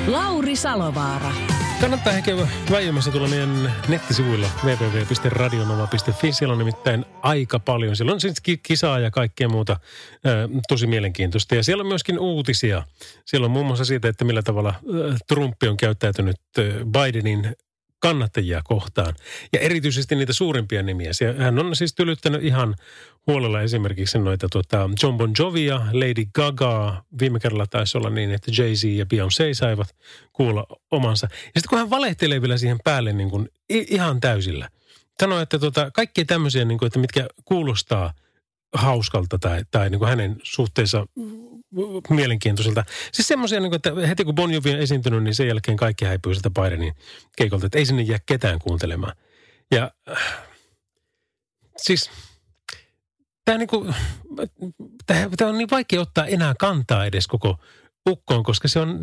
Lauri Salovaara. Kannattaa ehkä väijymässä tulla meidän nettisivuilla www.radionova.fi. Siellä on nimittäin aika paljon. Siellä on siis kisaa ja kaikkea muuta äh, tosi mielenkiintoista. Ja siellä on myöskin uutisia. Siellä on muun muassa siitä, että millä tavalla Trumpi on käyttäytynyt Bidenin kannattajia kohtaan. Ja erityisesti niitä suurimpia nimiä. Hän on siis tylyttänyt ihan huolella esimerkiksi noita tuota, John Bon Jovia, Lady Gaga. Viime kerralla taisi olla niin, että Jay-Z ja Beyoncé saivat kuulla omansa. Ja sitten kun hän valehtelee vielä siihen päälle niin kuin ihan täysillä. Sanoi, että tuota, kaikki tämmöisiä, niin kuin, että mitkä kuulostaa hauskalta tai, tai niin kuin hänen suhteensa mielenkiintoiselta. Siis semmoisia, niin että heti kun Bon Jovi on esiintynyt, niin sen jälkeen kaikki häipyy sitä Bidenin keikolta, että ei sinne jää ketään kuuntelemaan. Ja siis tämä, niin kuin, tämä, tämä on niin vaikea ottaa enää kantaa edes koko ukkoon, koska se on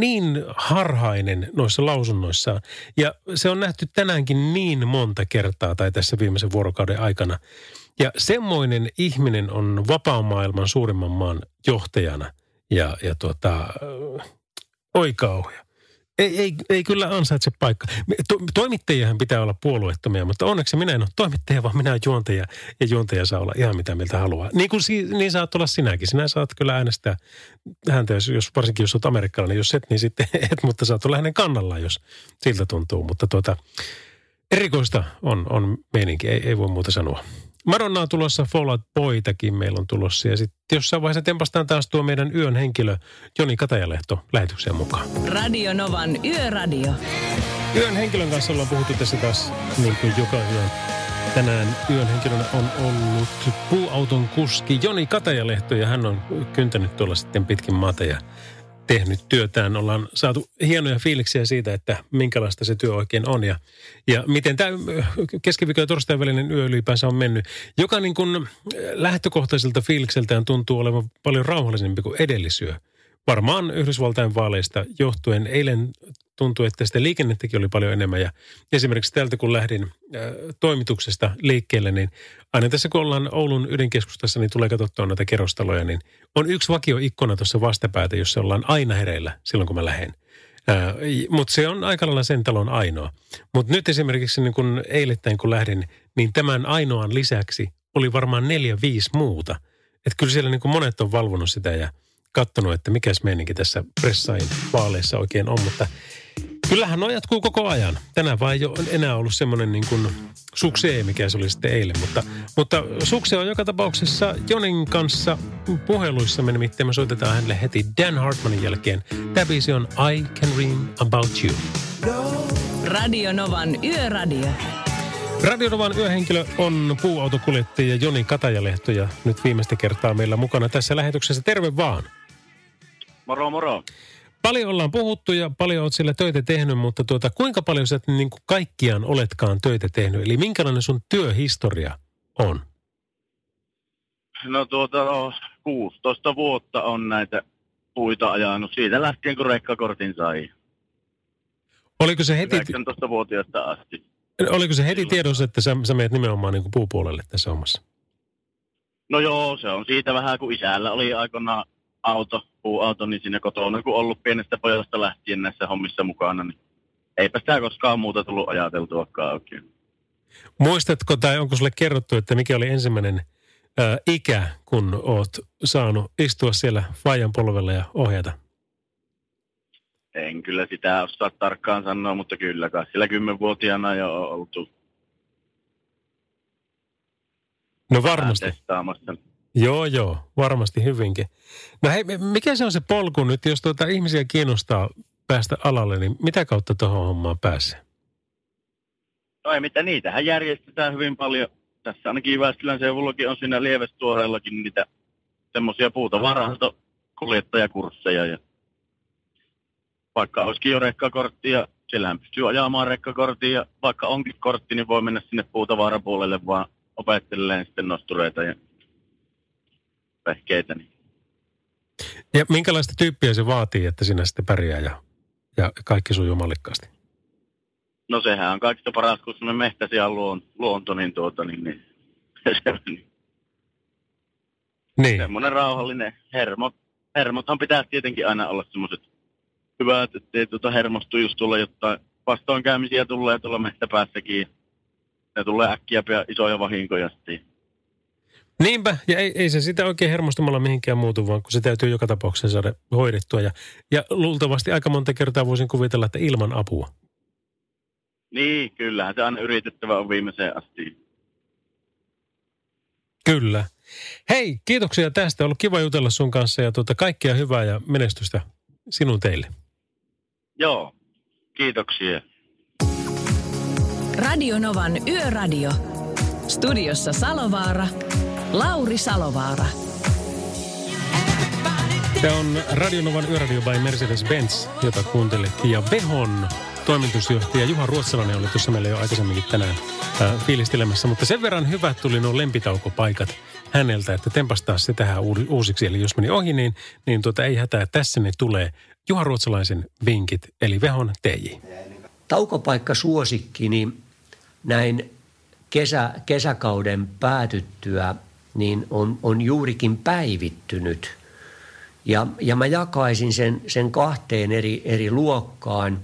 niin harhainen noissa lausunnoissaan. Ja se on nähty tänäänkin niin monta kertaa tai tässä viimeisen vuorokauden aikana. Ja semmoinen ihminen on vapaan maailman suurimman maan johtajana ja, ja tuota, oi kauhea. Ei, ei, ei kyllä ansaitse paikka. To, toimittajiahan pitää olla puolueettomia, mutta onneksi minä en ole toimittaja, vaan minä olen juontaja. Ja juontaja saa olla ihan mitä miltä haluaa. Niin, kuin niin saat olla sinäkin. Sinä saat kyllä äänestää häntä, jos, jos varsinkin jos olet amerikkalainen. Jos et, niin sitten et, mutta saat olla hänen kannallaan, jos siltä tuntuu. Mutta tuota, erikoista on, on meininki, ei, ei voi muuta sanoa. Madonna on tulossa Fallout Boytakin meillä on tulossa. Ja sitten jossain vaiheessa tempastaan taas tuo meidän yön henkilö Joni Katajalehto lähetykseen mukaan. Radio Novan Yöradio. Yön henkilön kanssa ollaan puhuttu tässä taas niin kuin joka yö. Tänään yön henkilönä on ollut puuauton kuski Joni Katajalehto ja hän on kyntänyt tuolla sitten pitkin maata ja tehnyt työtään. Ollaan saatu hienoja fiiliksiä siitä, että minkälaista se työ oikein on ja, ja miten tämä keskiviikko ja torstain välinen yö ylipäänsä on mennyt. Joka niin kuin lähtökohtaiselta fiilikseltään tuntuu olevan paljon rauhallisempi kuin edellisyö. Varmaan Yhdysvaltain vaaleista johtuen eilen tuntui, että sitä liikennettäkin oli paljon enemmän. Ja esimerkiksi täältä kun lähdin äh, toimituksesta liikkeelle, niin aina tässä kun ollaan Oulun ydinkeskustassa, niin tulee katsottua noita kerrostaloja, niin on yksi vakioikkuna tuossa vastapäätä, jossa ollaan aina hereillä silloin, kun mä lähden. Äh, Mutta se on aika lailla sen talon ainoa. Mutta nyt esimerkiksi niin kun eilettäin kun lähdin, niin tämän ainoan lisäksi oli varmaan neljä, viisi muuta. Että kyllä siellä niin monet on valvonut sitä ja katsonut, että mikäs meininki tässä pressain vaaleissa oikein on. Mutta Kyllähän no jatkuu koko ajan. Tänään vaan ei ole enää ollut semmoinen niin kuin suksee, mikä se oli sitten eilen. Mutta, mutta sukse on joka tapauksessa Jonin kanssa puheluissa. Me nimittäin me soitetaan hänelle heti Dan Hartmanin jälkeen. Tämä biisi on I Can Dream About You. Radio Novan Yöradio. Radio Novan yöhenkilö on puuautokuljettaja Joni Katajalehto ja nyt viimeistä kertaa meillä mukana tässä lähetyksessä. Terve vaan. Moro moro. Paljon ollaan puhuttu ja paljon olet siellä töitä tehnyt, mutta tuota, kuinka paljon sä niin kuin kaikkiaan oletkaan töitä tehnyt? Eli minkälainen sun työhistoria on? No tuota, no, 16 vuotta on näitä puita ajanut siitä lähtien, kun rekkakortin sai. Oliko se heti... 19-vuotiaasta asti. Oliko se heti tiedossa, että sä, sä menet nimenomaan niin kuin puupuolelle tässä hommassa? No joo, se on siitä vähän, kun isällä oli aikoinaan auto, puuauto, niin siinä kotona kun ollut pienestä pojasta lähtien näissä hommissa mukana, niin eipä sitä koskaan muuta tullut ajateltuakaan oikein. Muistatko tai onko sulle kerrottu, että mikä oli ensimmäinen ää, ikä, kun oot saanut istua siellä Fajan polvella ja ohjata? En kyllä sitä osaa tarkkaan sanoa, mutta kyllä kai sillä kymmenvuotiaana jo on oltu No varmasti. testaamassa. Joo, joo, varmasti hyvinkin. No hei, mikä se on se polku nyt, jos tuota ihmisiä kiinnostaa päästä alalle, niin mitä kautta tuohon hommaan pääsee? No ei mitä, niitähän järjestetään hyvin paljon. Tässä ainakin Jyväskylän seudullakin on siinä Lievestuoreellakin niitä semmoisia puuta varastokuljettajakursseja. Ja vaikka olisikin jo rekkakortti ja siellähän pystyy ajamaan rekkakorttia ja vaikka onkin kortti, niin voi mennä sinne puutavarapuolelle vaan opettelemaan sitten nostureita ja vehkeitä. Niin. Ja minkälaista tyyppiä se vaatii, että sinä sitten pärjää ja, ja kaikki sujuu mallikkaasti? No sehän on kaikista paras, kun me mehtäisiä luon, luonto, niin tuota, niin, niin, se, niin. Niin. semmoinen rauhallinen hermot. Hermothan pitää tietenkin aina olla semmoiset hyvät, ettei tuota hermostu just tulla jotain vastoinkäymisiä tulee tuolla metsäpäässäkin. Ne tulee äkkiä isoja vahinkoja sitten. Niinpä, ja ei, ei se sitä oikein hermostumalla mihinkään muutu, vaan kun se täytyy joka tapauksessa saada hoidettua. Ja, ja luultavasti aika monta kertaa voisin kuvitella, että ilman apua. Niin, kyllähän se aina yritettävä on viimeiseen asti. Kyllä. Hei, kiitoksia tästä. Ollut kiva jutella sun kanssa ja tuota, kaikkea hyvää ja menestystä sinun teille. Joo, kiitoksia. Radio Novan Yöradio. Studiossa Salovaara. Lauri Salovaara. Tämä on Radionovan Yöradio by Mercedes-Benz, jota kuuntelit. Ja Vehon toimitusjohtaja Juha Ruotsalainen oli tuossa meillä jo aikaisemminkin tänään äh, fiilistelemässä. Mutta sen verran hyvät tuli nuo lempitaukopaikat häneltä, että tempastaa se tähän uusiksi. Eli jos meni ohi, niin, niin tuota, ei hätää. Tässä ne tulee Juha Ruotsalaisen vinkit, eli Vehon TJ. Taukopaikka suosikki, niin näin kesä, kesäkauden päätyttyä, niin on, on juurikin päivittynyt. Ja, ja mä jakaisin sen, sen kahteen eri, eri luokkaan,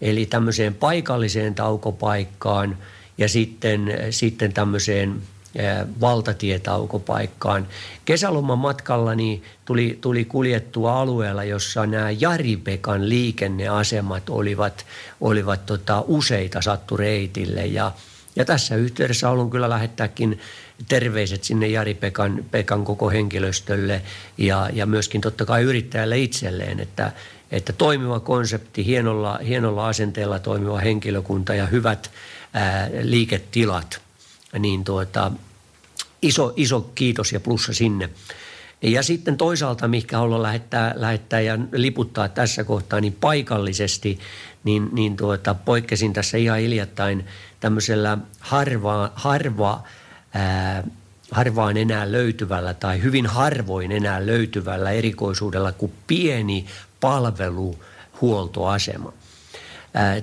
eli tämmöiseen paikalliseen taukopaikkaan ja sitten, sitten tämmöiseen valtatietaukopaikkaan. Kesäloman matkallani tuli, tuli kuljettua alueella, jossa nämä Jaripekan liikenneasemat olivat, olivat tota, useita sattu reitille ja, ja tässä yhteydessä haluan kyllä lähettääkin terveiset sinne Jari Pekan, Pekan koko henkilöstölle ja, ja myöskin totta kai yrittäjälle itselleen, että, että toimiva konsepti, hienolla, hienolla asenteella toimiva henkilökunta ja hyvät ää, liiketilat – niin tuota, iso, iso kiitos ja plussa sinne. Ja sitten toisaalta, mikä haluan lähettää, lähettää ja liputtaa tässä kohtaa, niin paikallisesti, niin, niin tuota, poikkesin tässä ihan hiljattain tämmöisellä harva, harva, ää, harvaan enää löytyvällä tai hyvin harvoin enää löytyvällä erikoisuudella kuin pieni palveluhuoltoasema.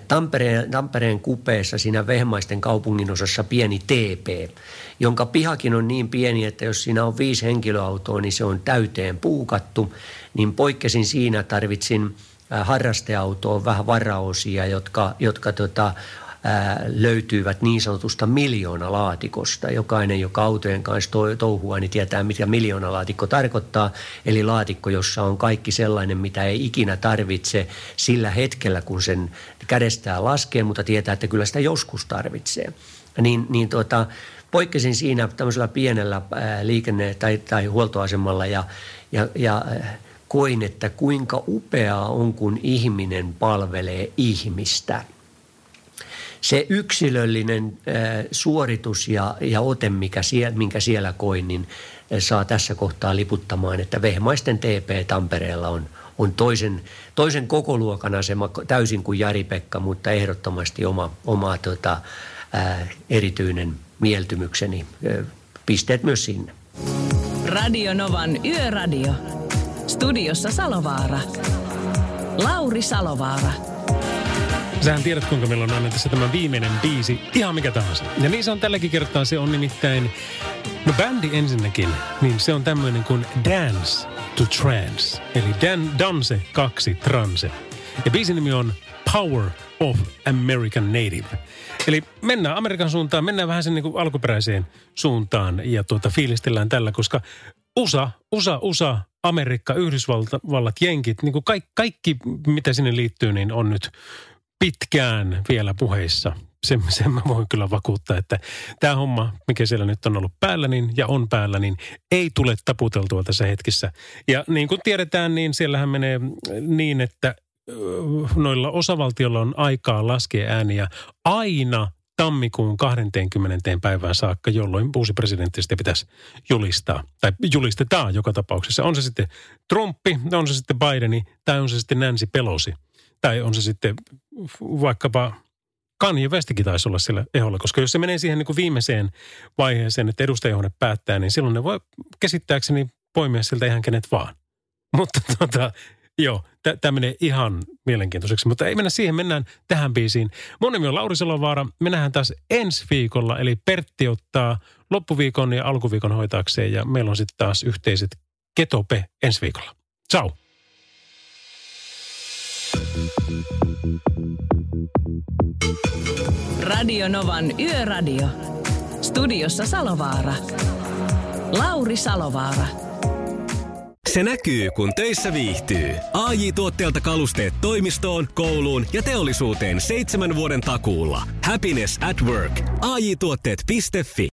Tampereen, Tampereen kupeessa siinä Vehmaisten kaupunginosassa pieni TP, jonka pihakin on niin pieni, että jos siinä on viisi henkilöautoa, niin se on täyteen puukattu. Niin poikkesin siinä, tarvitsin harrasteautoon vähän varaosia, jotka, jotka tota, löytyivät niin sanotusta miljoonalaatikosta. Jokainen, joka autojen kanssa touhua, niin tietää, mitä miljoonalaatikko tarkoittaa. Eli laatikko, jossa on kaikki sellainen, mitä ei ikinä tarvitse sillä hetkellä, kun sen kädestään laskee, mutta tietää, että kyllä sitä joskus tarvitsee. Niin, niin tuota, poikkesin siinä tämmöisellä pienellä liikenne- tai, tai huoltoasemalla ja, ja, ja koin, että kuinka upeaa on, kun ihminen palvelee ihmistä – se yksilöllinen suoritus ja, ja ote, mikä siellä, minkä siellä koin, niin saa tässä kohtaa liputtamaan, että Vehmaisten TP Tampereella on, on toisen, toisen kokoluokan asema täysin kuin Jari-Pekka, mutta ehdottomasti oma, oma tota, ää, erityinen mieltymykseni. Pisteet myös sinne. Radio Novan Yöradio. Studiossa Salovaara. Lauri Salovaara. Sähän tiedät, kuinka meillä on aina tässä tämä viimeinen biisi, ihan mikä tahansa. Ja niin se on tälläkin kertaa, se on nimittäin, no bändi ensinnäkin, niin se on tämmöinen kuin Dance to Trance, eli Dan, Danse 2 Transe. Ja biisin nimi on Power of American Native. Eli mennään Amerikan suuntaan, mennään vähän sen niin kuin alkuperäiseen suuntaan ja tuota, fiilistellään tällä, koska USA, USA, USA, Amerikka, Yhdysvallat, Jenkit, niin kuin kaikki, kaikki, mitä sinne liittyy, niin on nyt pitkään vielä puheissa. Sen, sen mä voin kyllä vakuuttaa, että tämä homma, mikä siellä nyt on ollut päällä niin, ja on päällä, niin ei tule taputeltua tässä hetkessä. Ja niin kuin tiedetään, niin siellähän menee niin, että noilla osavaltioilla on aikaa laskea ääniä aina tammikuun 20. päivään saakka, jolloin uusi presidentti sitten pitäisi julistaa. Tai julistetaan joka tapauksessa. On se sitten Trumpi, on se sitten Bideni tai on se sitten Nancy Pelosi – tai on se sitten vaikkapa Kanye Westikin taisi olla sillä eholla, koska jos se menee siihen niin kuin viimeiseen vaiheeseen, että edustajahuone päättää, niin silloin ne voi käsittääkseni poimia siltä ihan kenet vaan. Mutta tota, joo, tämä menee ihan mielenkiintoiseksi, mutta ei mennä siihen, mennään tähän biisiin. Mun nimi on Lauri Salovaara, me nähdään taas ensi viikolla, eli Pertti ottaa loppuviikon ja alkuviikon hoitaakseen ja meillä on sitten taas yhteiset ketope ensi viikolla. Ciao! Radio Novan Yöradio. Studiossa Salovaara. Lauri Salovaara. Se näkyy, kun töissä viihtyy. ai tuotteelta kalusteet toimistoon, kouluun ja teollisuuteen seitsemän vuoden takuulla. Happiness at work. AJ-tuotteet.fi